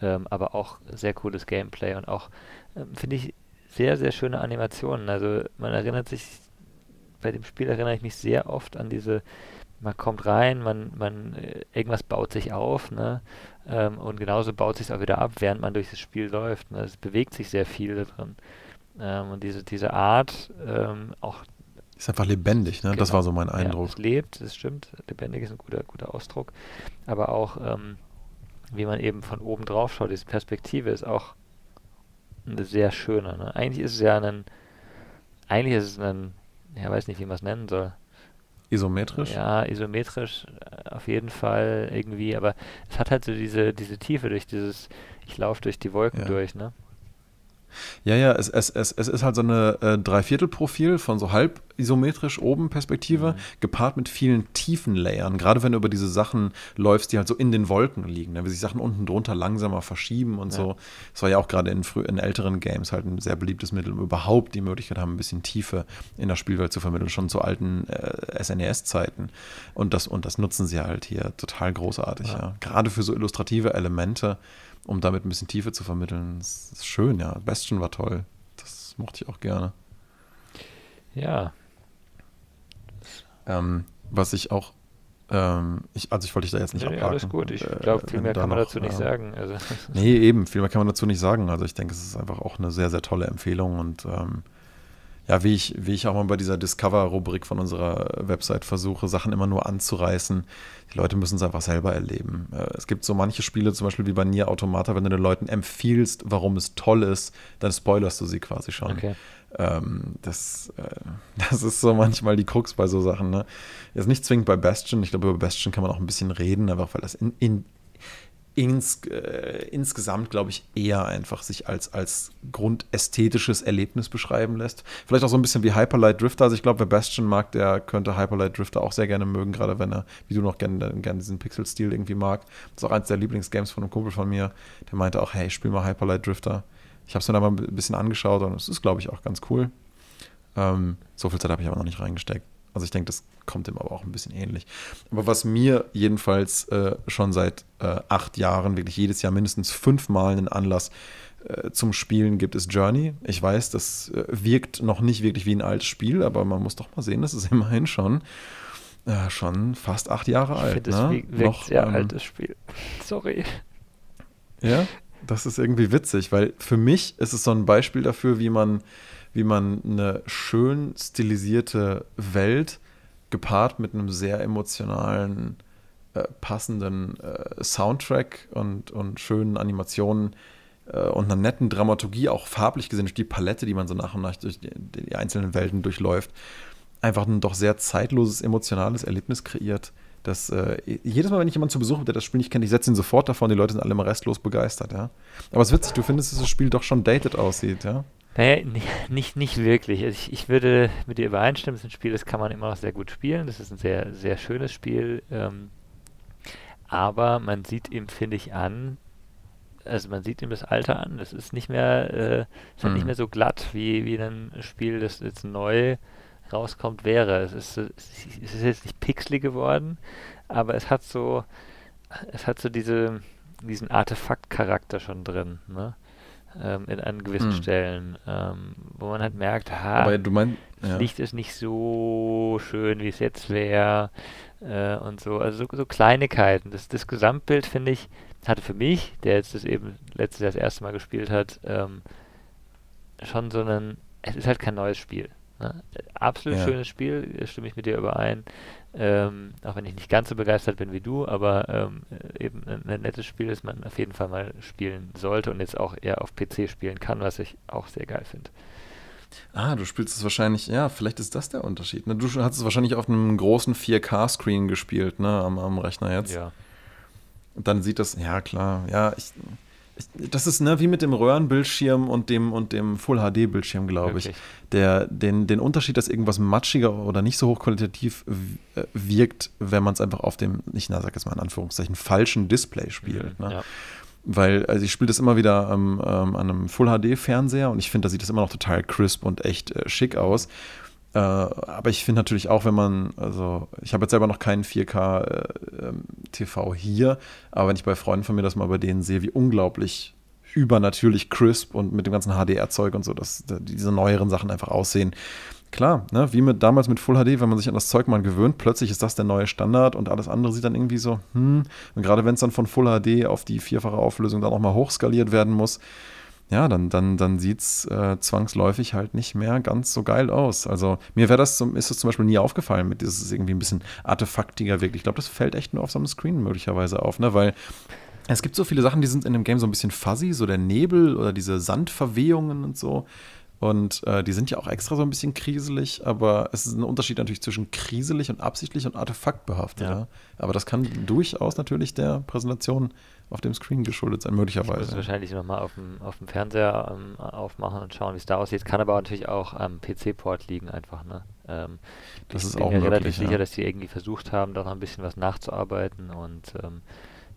Ähm, aber auch sehr cooles Gameplay und auch, ähm, finde ich, sehr, sehr schöne Animationen. Also man erinnert sich bei dem Spiel erinnere ich mich sehr oft an diese, man kommt rein, man, man, äh, irgendwas baut sich auf, ne? Ähm, und genauso baut sich es auch wieder ab, während man durch das Spiel läuft. Ne? Es bewegt sich sehr viel da drin. Ähm, und diese, diese Art ähm, auch ist einfach lebendig, ne? Genau. Das war so mein Eindruck. Ja, es lebt, das stimmt. Lebendig ist ein guter, guter Ausdruck. Aber auch, ähm, wie man eben von oben drauf schaut, diese Perspektive ist auch eine sehr schöne. Ne? Eigentlich ist es ja ein, eigentlich ist es ein ja, weiß nicht, wie man es nennen soll. Isometrisch? Ja, isometrisch äh, auf jeden Fall irgendwie, aber es hat halt so diese, diese Tiefe durch dieses, ich laufe durch die Wolken ja. durch, ne? Ja, ja, es, es, es, es ist halt so eine äh, Dreiviertelprofil von so halb isometrisch oben Perspektive, mhm. gepaart mit vielen tiefen Layern. Gerade wenn du über diese Sachen läufst, die halt so in den Wolken liegen, ne? wie sich Sachen unten drunter langsamer verschieben und ja. so. Das war ja auch gerade in, in älteren Games halt ein sehr beliebtes Mittel, um überhaupt die Möglichkeit haben, ein bisschen Tiefe in der Spielwelt zu vermitteln, schon zu alten äh, SNES-Zeiten. Und das, und das nutzen sie halt hier total großartig. Ja. Ja. Gerade für so illustrative Elemente um damit ein bisschen Tiefe zu vermitteln. Das ist schön, ja. Bastion war toll. Das mochte ich auch gerne. Ja. Ähm, was ich auch, ähm, ich, also ich wollte dich da jetzt nicht nee, abhaken. Alles gut, ich äh, glaube, viel mehr kann man noch, dazu nicht äh, sagen. Also. Nee, eben, viel mehr kann man dazu nicht sagen. Also ich denke, es ist einfach auch eine sehr, sehr tolle Empfehlung und ähm, ja, wie ich, wie ich auch mal bei dieser Discover-Rubrik von unserer Website versuche, Sachen immer nur anzureißen. Die Leute müssen es einfach selber erleben. Äh, es gibt so manche Spiele, zum Beispiel wie bei Nier Automata, wenn du den Leuten empfiehlst, warum es toll ist, dann spoilerst du sie quasi schon. Okay. Ähm, das, äh, das ist so manchmal die Krux bei so Sachen. Ne? Jetzt nicht zwingend bei Bastion. Ich glaube, über Bastion kann man auch ein bisschen reden, einfach weil das in, in, ins, äh, insgesamt, glaube ich, eher einfach sich als, als grundästhetisches Erlebnis beschreiben lässt. Vielleicht auch so ein bisschen wie Hyperlight Drifter. Also ich glaube, wer Bastion mag, der könnte Hyperlight Drifter auch sehr gerne mögen, gerade wenn er, wie du noch gerne gern diesen Pixel-Stil irgendwie mag. Das ist auch eins der Lieblingsgames von einem Kumpel von mir. Der meinte auch, hey, spiel mal Hyperlight Drifter. Ich habe es mir da mal ein bisschen angeschaut und es ist, glaube ich, auch ganz cool. Ähm, so viel Zeit habe ich aber noch nicht reingesteckt. Also ich denke, das kommt ihm aber auch ein bisschen ähnlich. Aber was mir jedenfalls äh, schon seit äh, acht Jahren wirklich jedes Jahr mindestens fünfmal einen Anlass äh, zum Spielen gibt, ist Journey. Ich weiß, das äh, wirkt noch nicht wirklich wie ein altes Spiel, aber man muss doch mal sehen, das ist immerhin schon äh, schon fast acht Jahre alt. Ich finde, ne? wirkt noch, sehr ähm, altes Spiel. Sorry. Ja, das ist irgendwie witzig, weil für mich ist es so ein Beispiel dafür, wie man wie man eine schön stilisierte Welt gepaart mit einem sehr emotionalen, äh, passenden äh, Soundtrack und, und schönen Animationen äh, und einer netten Dramaturgie, auch farblich gesehen durch die Palette, die man so nach und nach durch die, die einzelnen Welten durchläuft, einfach ein doch sehr zeitloses, emotionales Erlebnis kreiert. Das, äh, jedes Mal, wenn ich jemanden zu Besuch habe, der das Spiel nicht kennt, ich setze ihn sofort davon, die Leute sind alle immer restlos begeistert, ja. Aber es ist witzig, du findest, dass das Spiel doch schon dated aussieht, ja? Naja, nicht, nicht wirklich. Also ich, ich würde mit dir übereinstimmen, es ist ein Spiel, das kann man immer noch sehr gut spielen. Das ist ein sehr, sehr schönes Spiel. Ähm, aber man sieht ihm, finde ich, an, also man sieht ihm das Alter an, das ist nicht mehr, äh, ist halt nicht Mhm. mehr so glatt, wie, wie ein Spiel, das jetzt neu rauskommt, wäre. Es ist, es ist jetzt nicht pixelig geworden, aber es hat so, es hat so diese, diesen Artefakt-Charakter schon drin, ne? Ähm, in, an gewissen Hm. Stellen, ähm, wo man halt merkt, ha, du meinst, das ja. Licht ist nicht so schön, wie es jetzt wäre äh, und so. Also so, so Kleinigkeiten. Das, das Gesamtbild, finde ich, hatte für mich, der jetzt das eben letztes Jahr das erste Mal gespielt hat, ähm, schon so einen, es ist halt kein neues Spiel. Ne? Absolut Ja. schönes Spiel, stimme ich mit dir überein. Ähm, auch wenn ich nicht ganz so begeistert bin wie du, aber ähm, äh, eben ein, ein nettes Spiel, das man auf jeden Fall mal spielen sollte und jetzt auch eher auf PC spielen kann, was ich auch sehr geil finde. Ah, du spielst es wahrscheinlich, ja, vielleicht ist das der Unterschied. Ne? Du hast es wahrscheinlich auf einem großen 4K-Screen gespielt, ne, am, am Rechner jetzt. Ja. Und dann sieht das, ja klar, ja, ich, ich, das ist ne, wie mit dem Röhrenbildschirm und dem, und dem Full-HD-Bildschirm, glaube ich. Der, den, den Unterschied, dass irgendwas matschiger oder nicht so hochqualitativ äh, wirkt, wenn man es einfach auf dem, ich na, sag jetzt mal in Anführungszeichen, falschen Display spielt. Mhm, Ne? ja. Weil, also ich spiele das immer wieder ähm, ähm, an einem Full-HD-Fernseher und ich finde, da sieht das immer noch total crisp und echt äh, schick aus. Äh, aber ich finde natürlich auch, wenn man, also ich habe jetzt selber noch keinen 4K äh, ähm, hier, aber wenn ich bei Freunden von mir das mal bei denen sehe, wie unglaublich übernatürlich crisp und mit dem ganzen HDR-Zeug und so, dass da diese neueren Sachen einfach aussehen. Klar, ne, wie mit damals mit Full HD, wenn man sich an das Zeug mal gewöhnt, plötzlich ist das der neue Standard und alles andere sieht dann irgendwie so, hm, und gerade wenn es dann von Full HD auf die vierfache Auflösung dann auch mal hochskaliert werden muss, ja, dann, dann, dann sieht es äh, zwangsläufig halt nicht mehr ganz so geil aus. Also mir wäre das zum, ist das zum Beispiel nie aufgefallen mit dieses irgendwie ein bisschen artefaktiger wirklich. Ich glaube, das fällt echt nur auf so einem Screen möglicherweise auf, ne? Weil es gibt so viele Sachen, die sind in dem Game so ein bisschen fuzzy, so der Nebel oder diese Sandverwehungen und so. Und äh, die sind ja auch extra so ein bisschen kriselig, aber es ist ein Unterschied natürlich zwischen kriselig und absichtlich und artefaktbehaftet. Ja. Ja. Aber das kann durchaus natürlich der Präsentation auf dem Screen geschuldet sein, Ich muss möglicherweise. wahrscheinlich nochmal auf dem, auf dem Fernseher ähm, aufmachen und schauen, wie es da aussieht. Kann aber natürlich auch am PC-Port liegen einfach. Ne? Ähm, Das ich ist bin auch mir relativ möglich, sicher, ja. dass die irgendwie versucht haben, da noch ein bisschen was nachzuarbeiten und ähm,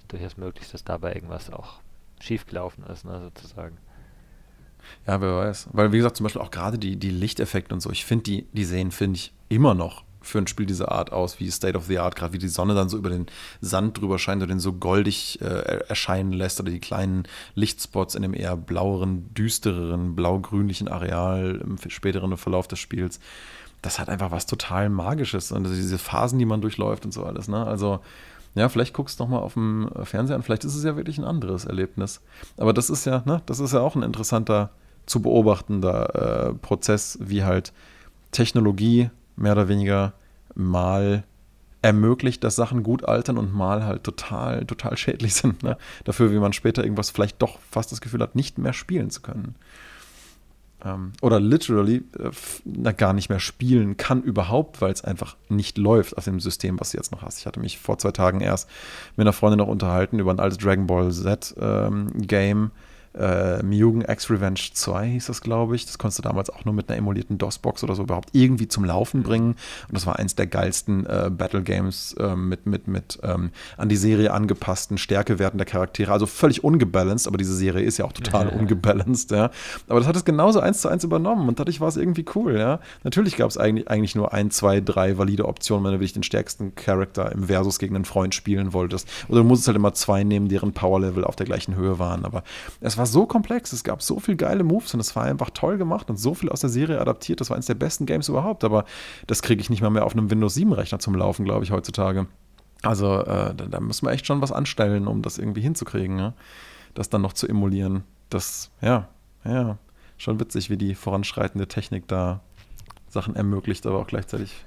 durchaus möglich, dass dabei irgendwas auch schiefgelaufen ist, ne, sozusagen. Ja, wer weiß. Weil, wie gesagt, zum Beispiel auch gerade die, die Lichteffekte und so, ich finde, die, die sehen, finde ich, immer noch für ein Spiel dieser Art aus, wie State of the Art, gerade wie die Sonne dann so über den Sand drüber scheint und den so goldig äh, er- erscheinen lässt oder die kleinen Lichtspots in dem eher blaueren, düstereren, blau-grünlichen Areal im späteren Verlauf des Spiels. Das hat einfach was total Magisches und diese Phasen, die man durchläuft und so alles, ne? Also, ja, vielleicht guckst du noch mal auf dem Fernseher an, vielleicht ist es ja wirklich ein anderes Erlebnis. Aber das ist ja, ne, das ist ja auch ein interessanter zu beobachtender äh, Prozess, wie halt Technologie mehr oder weniger mal ermöglicht, dass Sachen gut altern und mal halt total, total schädlich sind. Ne? Dafür, wie man später irgendwas vielleicht doch fast das Gefühl hat, nicht mehr spielen zu können. Ähm, oder literally äh, na, gar nicht mehr spielen kann überhaupt, weil es einfach nicht läuft auf dem System, was du jetzt noch hast. Ich hatte mich vor zwei Tagen erst mit einer Freundin noch unterhalten über ein altes Dragon Ball Z ähm. Äh, Mugen X Revenge 2 hieß das, glaube ich. Das konntest du damals auch nur mit einer emulierten DOS-Box oder so überhaupt irgendwie zum Laufen bringen. Und das war eins der geilsten äh, Battle Games äh, mit, mit, mit ähm, an die Serie angepassten Stärkewerten der Charaktere. Also völlig ungebalanced, aber diese Serie ist ja auch total ungebalanced, ja. Aber das hat es genauso eins zu eins übernommen und dadurch war es irgendwie cool, ja. Natürlich gab es eigentlich, eigentlich nur ein, zwei, drei valide Optionen, wenn du wirklich den stärksten Charakter im Versus gegen einen Freund spielen wolltest. Oder du musstest halt immer zwei nehmen, deren Power-Level auf der gleichen Höhe waren. Aber es war so komplex, es gab so viele geile Moves und es war einfach toll gemacht und so viel aus der Serie adaptiert. Das war eines der besten Games überhaupt, aber das kriege ich nicht mal mehr auf einem Windows 7-Rechner zum Laufen, glaube ich, heutzutage. Also äh, da, da müssen wir echt schon was anstellen, um das irgendwie hinzukriegen, ja? das dann noch zu emulieren. Das, ja, ja, schon witzig, wie die voranschreitende Technik da Sachen ermöglicht, aber auch gleichzeitig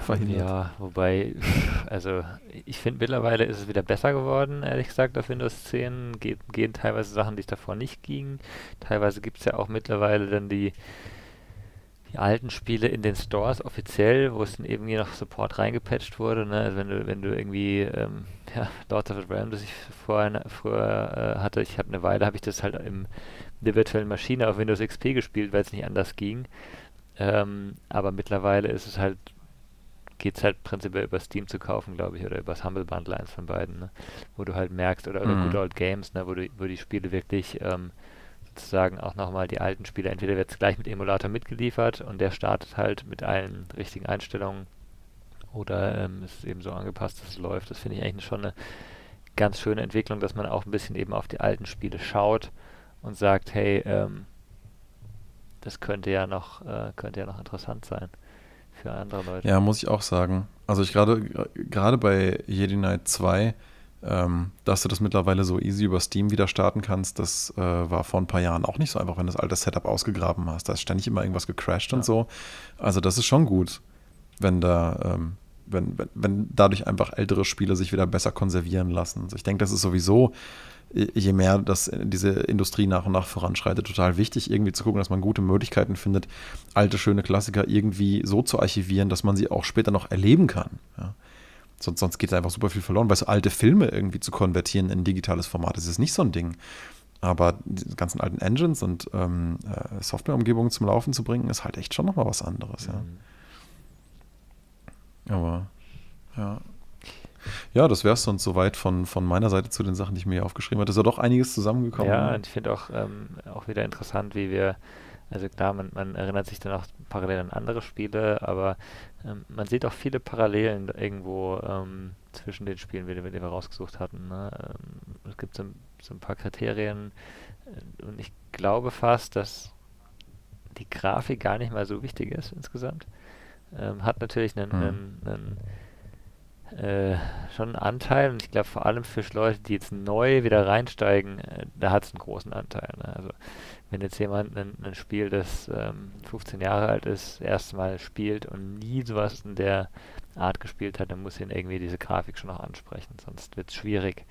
verhindert. Ja, wobei, also ich finde mittlerweile ist es wieder besser geworden, ehrlich gesagt, auf Windows 10 Ge gehen teilweise Sachen, die es davor nicht gingen. Teilweise gibt es ja auch mittlerweile dann die, die alten Spiele in den Stores offiziell, wo es dann eben je nach Support reingepatcht wurde. Ne? Also wenn du, wenn du irgendwie, ähm, ja, Lords of the Realm, das ich vorher, früher äh, hatte, ich habe eine Weile, habe ich das halt im, in der virtuellen Maschine auf Windows XP gespielt, weil es nicht anders ging. Ähm, aber mittlerweile ist es halt geht es halt prinzipiell über Steam zu kaufen, glaube ich, oder über das Humble Bundle, eins von beiden, ne? wo du halt merkst, oder, oder mhm. Good Old Games, ne? wo, du, wo die Spiele wirklich ähm, sozusagen auch nochmal die alten Spiele, entweder wird es gleich mit Emulator mitgeliefert und der startet halt mit allen richtigen Einstellungen oder ähm, ist eben so angepasst, dass es läuft. Das finde ich eigentlich schon eine ganz schöne Entwicklung, dass man auch ein bisschen eben auf die alten Spiele schaut und sagt, hey, ähm, das könnte ja noch, äh, könnte ja noch interessant sein für andere Leute. Ja, muss ich auch sagen. Also ich gerade gerade bei Jedi Knight 2, ähm, dass du das mittlerweile so easy über Steam wieder starten kannst, das äh, war vor ein paar Jahren auch nicht so einfach, wenn du das alte Setup ausgegraben hast. Da ist ständig immer irgendwas gecrashed ja. und so. Also das ist schon gut, wenn da ähm, wenn, wenn, wenn dadurch einfach ältere Spiele sich wieder besser konservieren lassen. Also ich denke, das ist sowieso, je mehr das, diese Industrie nach und nach voranschreitet, total wichtig, irgendwie zu gucken, dass man gute Möglichkeiten findet, alte, schöne Klassiker irgendwie so zu archivieren, dass man sie auch später noch erleben kann. Ja. Sonst, sonst geht einfach super viel verloren, weil so alte Filme irgendwie zu konvertieren in ein digitales Format, das ist nicht so ein Ding. Aber die ganzen alten Engines und ähm, äh, Softwareumgebungen zum Laufen zu bringen, ist halt echt schon nochmal was anderes, ja. Mhm. Aber ja. Ja, das wäre es sonst soweit von, von meiner Seite zu den Sachen, die ich mir hier aufgeschrieben habe. Es ist ja doch einiges zusammengekommen. Ja, ne? und ich finde auch, ähm, auch wieder interessant, wie wir, also klar, man, man, erinnert sich dann auch parallel an andere Spiele, aber ähm, man sieht auch viele Parallelen irgendwo ähm, zwischen den Spielen, die, die wir rausgesucht hatten. Ne? Ähm, es gibt so, so, ein paar Kriterien äh, und ich glaube fast, dass die Grafik gar nicht mal so wichtig ist insgesamt. Ähm, hat natürlich einen, mhm. einen, einen äh, schon einen Anteil und ich glaube vor allem für Leute, die jetzt neu wieder reinsteigen, äh, da hat es einen großen Anteil. Ne? Also wenn jetzt jemand ein, ein Spiel, das ähm, 15 Jahre alt ist, erstmal spielt und nie sowas in der Art gespielt hat, dann muss ihn irgendwie diese Grafik schon noch ansprechen, sonst wird es schwierig.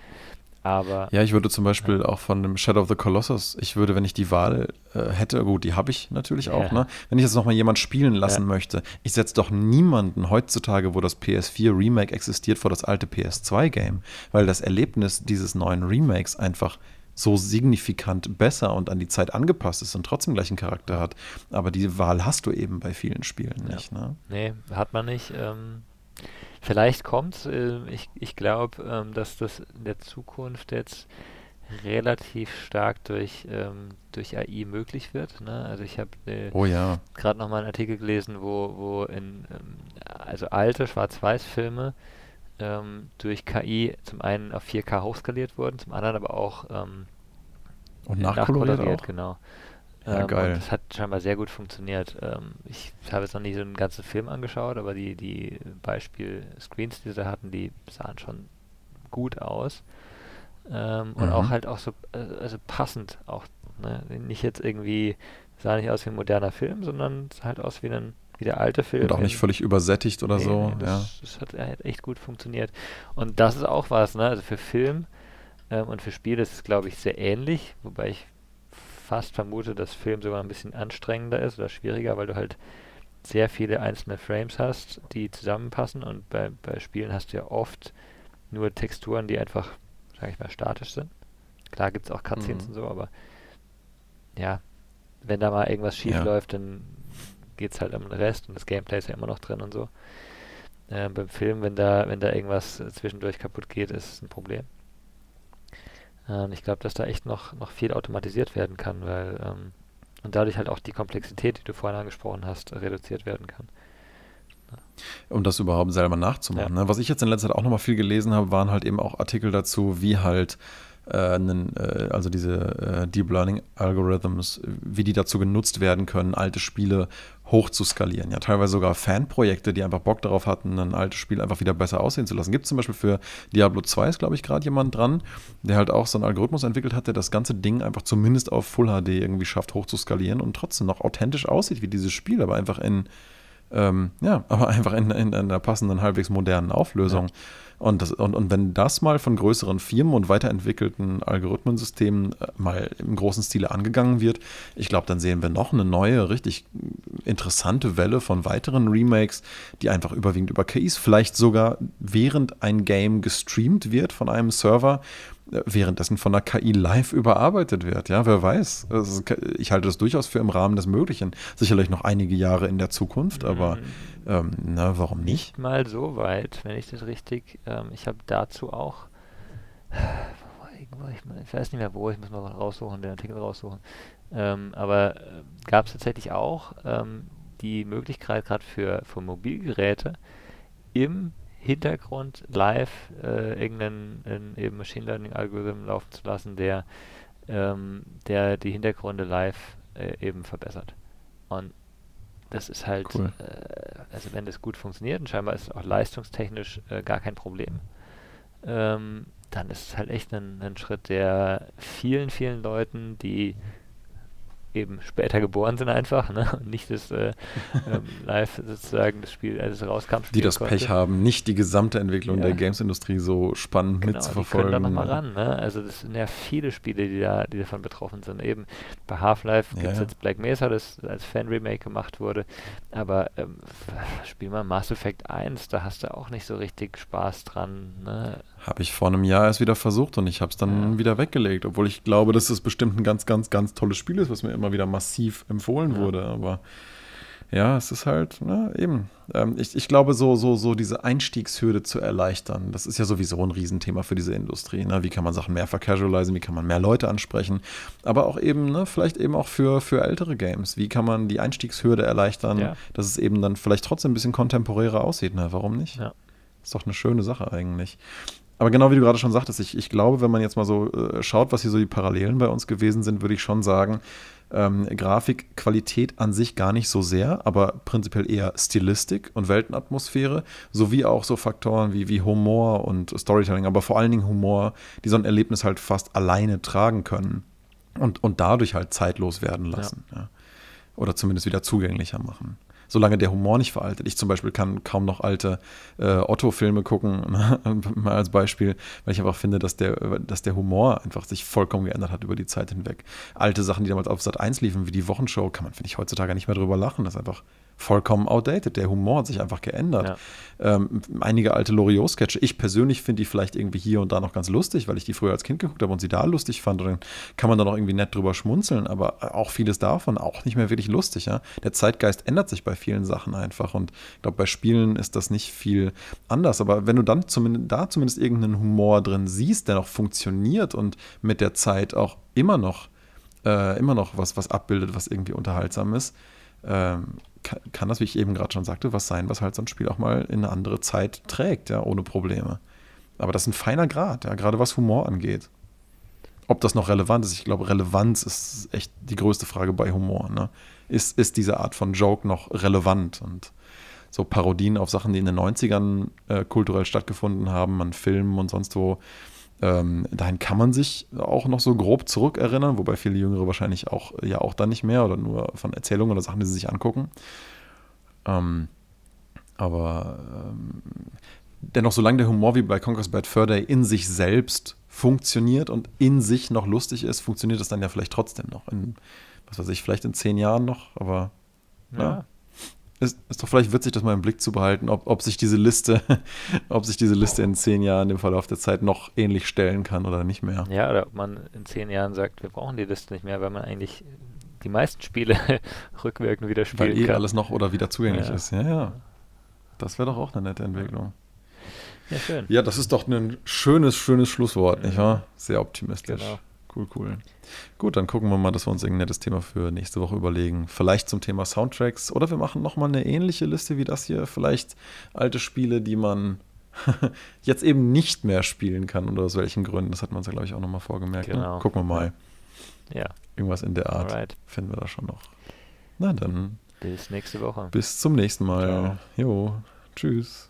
Aber ja, ich würde zum Beispiel ja. auch von dem Shadow of the Colossus, ich würde, wenn ich die Wahl äh, hätte, gut, die habe ich natürlich auch, ja. ne? Wenn ich jetzt nochmal jemand spielen lassen ja. möchte, ich setze doch niemanden heutzutage, wo das PS4 Remake existiert, vor das alte PS2-Game, weil das Erlebnis dieses neuen Remakes einfach so signifikant besser und an die Zeit angepasst ist und trotzdem gleichen Charakter hat. Aber die Wahl hast du eben bei vielen Spielen nicht, ne? Nee, hat man nicht. Ähm Vielleicht kommt äh, ich, ich glaube, ähm, dass das in der Zukunft jetzt relativ stark durch, ähm, durch AI möglich wird. Ne? Also ich habe äh, oh, ja. gerade noch mal einen Artikel gelesen, wo, wo in ähm, also alte Schwarz-Weiß-Filme ähm, durch KI zum einen auf 4K hochskaliert wurden, zum anderen aber auch ähm, und nachkoloriert, nachkoloriert genau. Ja, ähm, geil. das hat scheinbar sehr gut funktioniert. Ähm, ich habe jetzt noch nie so einen ganzen Film angeschaut, aber die, die Beispiel-Screens, die sie hatten, die sahen schon gut aus. Ähm, mhm. Und auch halt auch so, äh, also passend auch. Ne? Nicht jetzt irgendwie, sah nicht aus wie ein moderner Film, sondern sah halt aus wie ein wie der alte Film. Und auch nicht völlig übersättigt oder nee, so. Nee, das, ja. das hat, hat, echt gut funktioniert. Und das ist auch was, ne? Also für Film ähm, und für Spiel ist es, glaube ich, sehr ähnlich, wobei ich fast vermute, dass Film sogar ein bisschen anstrengender ist oder schwieriger, weil du halt sehr viele einzelne Frames hast, die zusammenpassen und bei, bei Spielen hast du ja oft nur Texturen, die einfach, sag ich mal, statisch sind. Klar gibt es auch Cutscenes mhm. und so, aber ja, wenn da mal irgendwas schief ja. läuft, dann geht es halt um den Rest und das Gameplay ist ja immer noch drin und so. Äh, beim Film, wenn da, wenn da irgendwas zwischendurch kaputt geht, ist es ein Problem. Ähm, ich glaube, dass da echt noch, noch viel automatisiert werden kann, weil ähm, und dadurch halt auch die Komplexität, die du vorhin angesprochen hast, reduziert werden kann. Um das überhaupt selber nachzumachen. Ja. Ne? Was ich jetzt in letzter Zeit auch nochmal viel gelesen habe, waren halt eben auch Artikel dazu, wie halt einen, äh, also diese äh, Deep Learning Algorithms, wie die dazu genutzt werden können, alte Spiele hoch zu skalieren. Ja, teilweise sogar Fanprojekte, die einfach Bock darauf hatten, ein altes Spiel einfach wieder besser aussehen zu lassen. Gibt es zum Beispiel für Diablo 2 ist, glaube ich, gerade jemand dran, der halt auch so einen Algorithmus entwickelt hat, der das ganze Ding einfach zumindest auf Full HD irgendwie schafft, hoch zu skalieren und trotzdem noch authentisch aussieht wie dieses Spiel, aber einfach in ähm, ja, aber einfach in, in, in, einer passenden, halbwegs modernen Auflösung. Ja. Und, das, und, und wenn das mal von größeren Firmen und weiterentwickelten Algorithmensystemen äh, mal im großen Stile angegangen wird, ich glaube, dann sehen wir noch eine neue, richtig interessante Welle von weiteren Remakes, die einfach überwiegend über KIs, vielleicht sogar während ein Game gestreamt wird von einem Server, währenddessen von der KI live überarbeitet wird. Ja, wer weiß. Also ich halte das durchaus für im Rahmen des Möglichen. Sicherlich noch einige Jahre in der Zukunft, aber mhm. ähm, na, warum nicht? Nicht mal so weit, wenn ich das richtig. Ähm, ich habe dazu auch. Ich, ich, weiß nicht mehr wo, ich muss mal raussuchen, den Artikel raussuchen. Ähm, aber äh, gab es tatsächlich auch ähm, die Möglichkeit, gerade für, für Mobilgeräte im Hintergrund live äh, irgendeinen eben Machine Learning Algorithmen laufen zu lassen, der, ähm, der die Hintergründe live äh, eben verbessert. Und das ist halt, cool. äh, also wenn das gut funktioniert und scheinbar ist es auch leistungstechnisch äh, gar kein Problem, ähm, dann ist es halt echt ein, ein Schritt, der vielen, vielen Leuten, die eben später geboren sind einfach, ne? Und nicht das äh, ähm, live sozusagen das Spiel, als es rauskam. Die das konnte. Pech haben, nicht die gesamte Entwicklung ja. der Gamesindustrie so spannend genau, mitzuverfolgen. Die können da nochmal ran, ne? Also das sind ja viele Spiele, die da, die davon betroffen sind. Eben bei Half-Life gibt es ja. jetzt Black Mesa, das als Fan-Remake gemacht wurde. Aber ähm, spiel mal Mass Effect 1, da hast du auch nicht so richtig Spaß dran. Ne? Habe ich vor einem Jahr erst wieder versucht und ich habe es dann ja. wieder weggelegt, obwohl ich glaube, dass es bestimmt ein ganz, ganz, ganz tolles Spiel ist, was mir immer wieder massiv empfohlen ja. wurde. Aber ja, es ist halt, na, ne, eben. Ähm, ich, ich glaube, so, so, so diese Einstiegshürde zu erleichtern, das ist ja sowieso ein Riesenthema für diese Industrie. Ne? Wie kann man Sachen mehr vercasualisieren, wie kann man mehr Leute ansprechen, aber auch eben, ne, vielleicht eben auch für, für ältere Games. Wie kann man die Einstiegshürde erleichtern, ja. dass es eben dann vielleicht trotzdem ein bisschen kontemporärer aussieht? Ne? Warum nicht? Ja. Ist doch eine schöne Sache eigentlich. Aber genau wie du gerade schon sagtest, ich, ich glaube, wenn man jetzt mal so äh, schaut, was hier so die Parallelen bei uns gewesen sind, würde ich schon sagen, ähm, Grafikqualität an sich gar nicht so sehr, aber prinzipiell eher Stilistik und Weltenatmosphäre, sowie auch so Faktoren wie, wie Humor und Storytelling, aber vor allen Dingen Humor, die so ein Erlebnis halt fast alleine tragen können und, und dadurch halt zeitlos werden lassen. Ja. Ja. Oder zumindest wieder zugänglicher machen solange der Humor nicht veraltet. Ich zum Beispiel kann kaum noch alte äh, Otto-Filme gucken, mal als Beispiel, weil ich einfach finde, dass der, dass der Humor einfach sich vollkommen geändert hat über die Zeit hinweg. Alte Sachen, die damals auf Sat 1 liefen, wie die Wochenshow, kann man, finde ich, heutzutage nicht mehr drüber lachen. Das ist einfach vollkommen outdated. Der Humor hat sich einfach geändert. Ja. Ähm, einige alte Loriot-Sketche, ich persönlich finde die vielleicht irgendwie hier und da noch ganz lustig, weil ich die früher als Kind geguckt habe und sie da lustig fand. Und dann kann man da noch irgendwie nett drüber schmunzeln, aber auch vieles davon auch nicht mehr wirklich lustig. Ja? Der Zeitgeist ändert sich bei vielen Sachen einfach und ich glaube, bei Spielen ist das nicht viel anders. Aber wenn du dann zumindest, da zumindest irgendeinen Humor drin siehst, der noch funktioniert und mit der Zeit auch immer noch, äh, immer noch was, was abbildet, was irgendwie unterhaltsam ist, ähm, kann, kann, das, wie ich eben gerade schon sagte, was sein, was halt so ein Spiel auch mal in eine andere Zeit trägt, ja, ohne Probleme. Aber das ist ein feiner Grad, ja, gerade was Humor angeht. Ob das noch relevant ist, ich glaube, Relevanz ist echt die größte Frage bei Humor. Ne? Ist, ist diese Art von Joke noch relevant? Und so Parodien auf Sachen, die in den 90ern äh, kulturell stattgefunden haben, an Filmen und sonst wo, ähm, dahin kann man sich auch noch so grob zurückerinnern, wobei viele Jüngere wahrscheinlich auch ja auch dann nicht mehr oder nur von Erzählungen oder Sachen, die sie sich angucken. Ähm, aber ähm, dennoch, solange der Humor wie bei Conquer's Bad Fur Day in sich selbst funktioniert und in sich noch lustig ist, funktioniert das dann ja vielleicht trotzdem noch. In, was weiß ich, vielleicht in zehn Jahren noch, aber ja. ja ist, ist doch vielleicht witzig, das mal im Blick zu behalten, ob, ob sich diese Liste, ob sich diese Liste in zehn Jahren im Verlauf der Zeit noch ähnlich stellen kann oder nicht mehr. Ja, oder ob man in zehn Jahren sagt, wir brauchen die Liste nicht mehr, weil man eigentlich die meisten Spiele rückwirkend wieder spielen weil eh kann. alles noch oder wieder zugänglich ja. ist. Ja, ja. Das wäre doch auch eine nette Entwicklung. Ja, schön. Ja, das ist doch ein schönes, schönes Schlusswort, nicht wahr? Sehr optimistisch. Genau. Cool, cool. Gut, dann gucken wir mal, dass wir uns irgendein nettes Thema für nächste Woche überlegen. Vielleicht zum Thema Soundtracks oder wir machen nochmal eine ähnliche Liste wie das hier. Vielleicht alte Spiele, die man jetzt eben nicht mehr spielen kann oder aus welchen Gründen. Das hat man uns ja, glaube ich, auch nochmal vorgemerkt. Ne? Genau. Ne? Gucken wir mal. Ja. Irgendwas in der Art Alright. finden wir da schon noch. Na dann. Bis nächste Woche. Bis zum nächsten Mal. Ciao. Jo. Tschüss.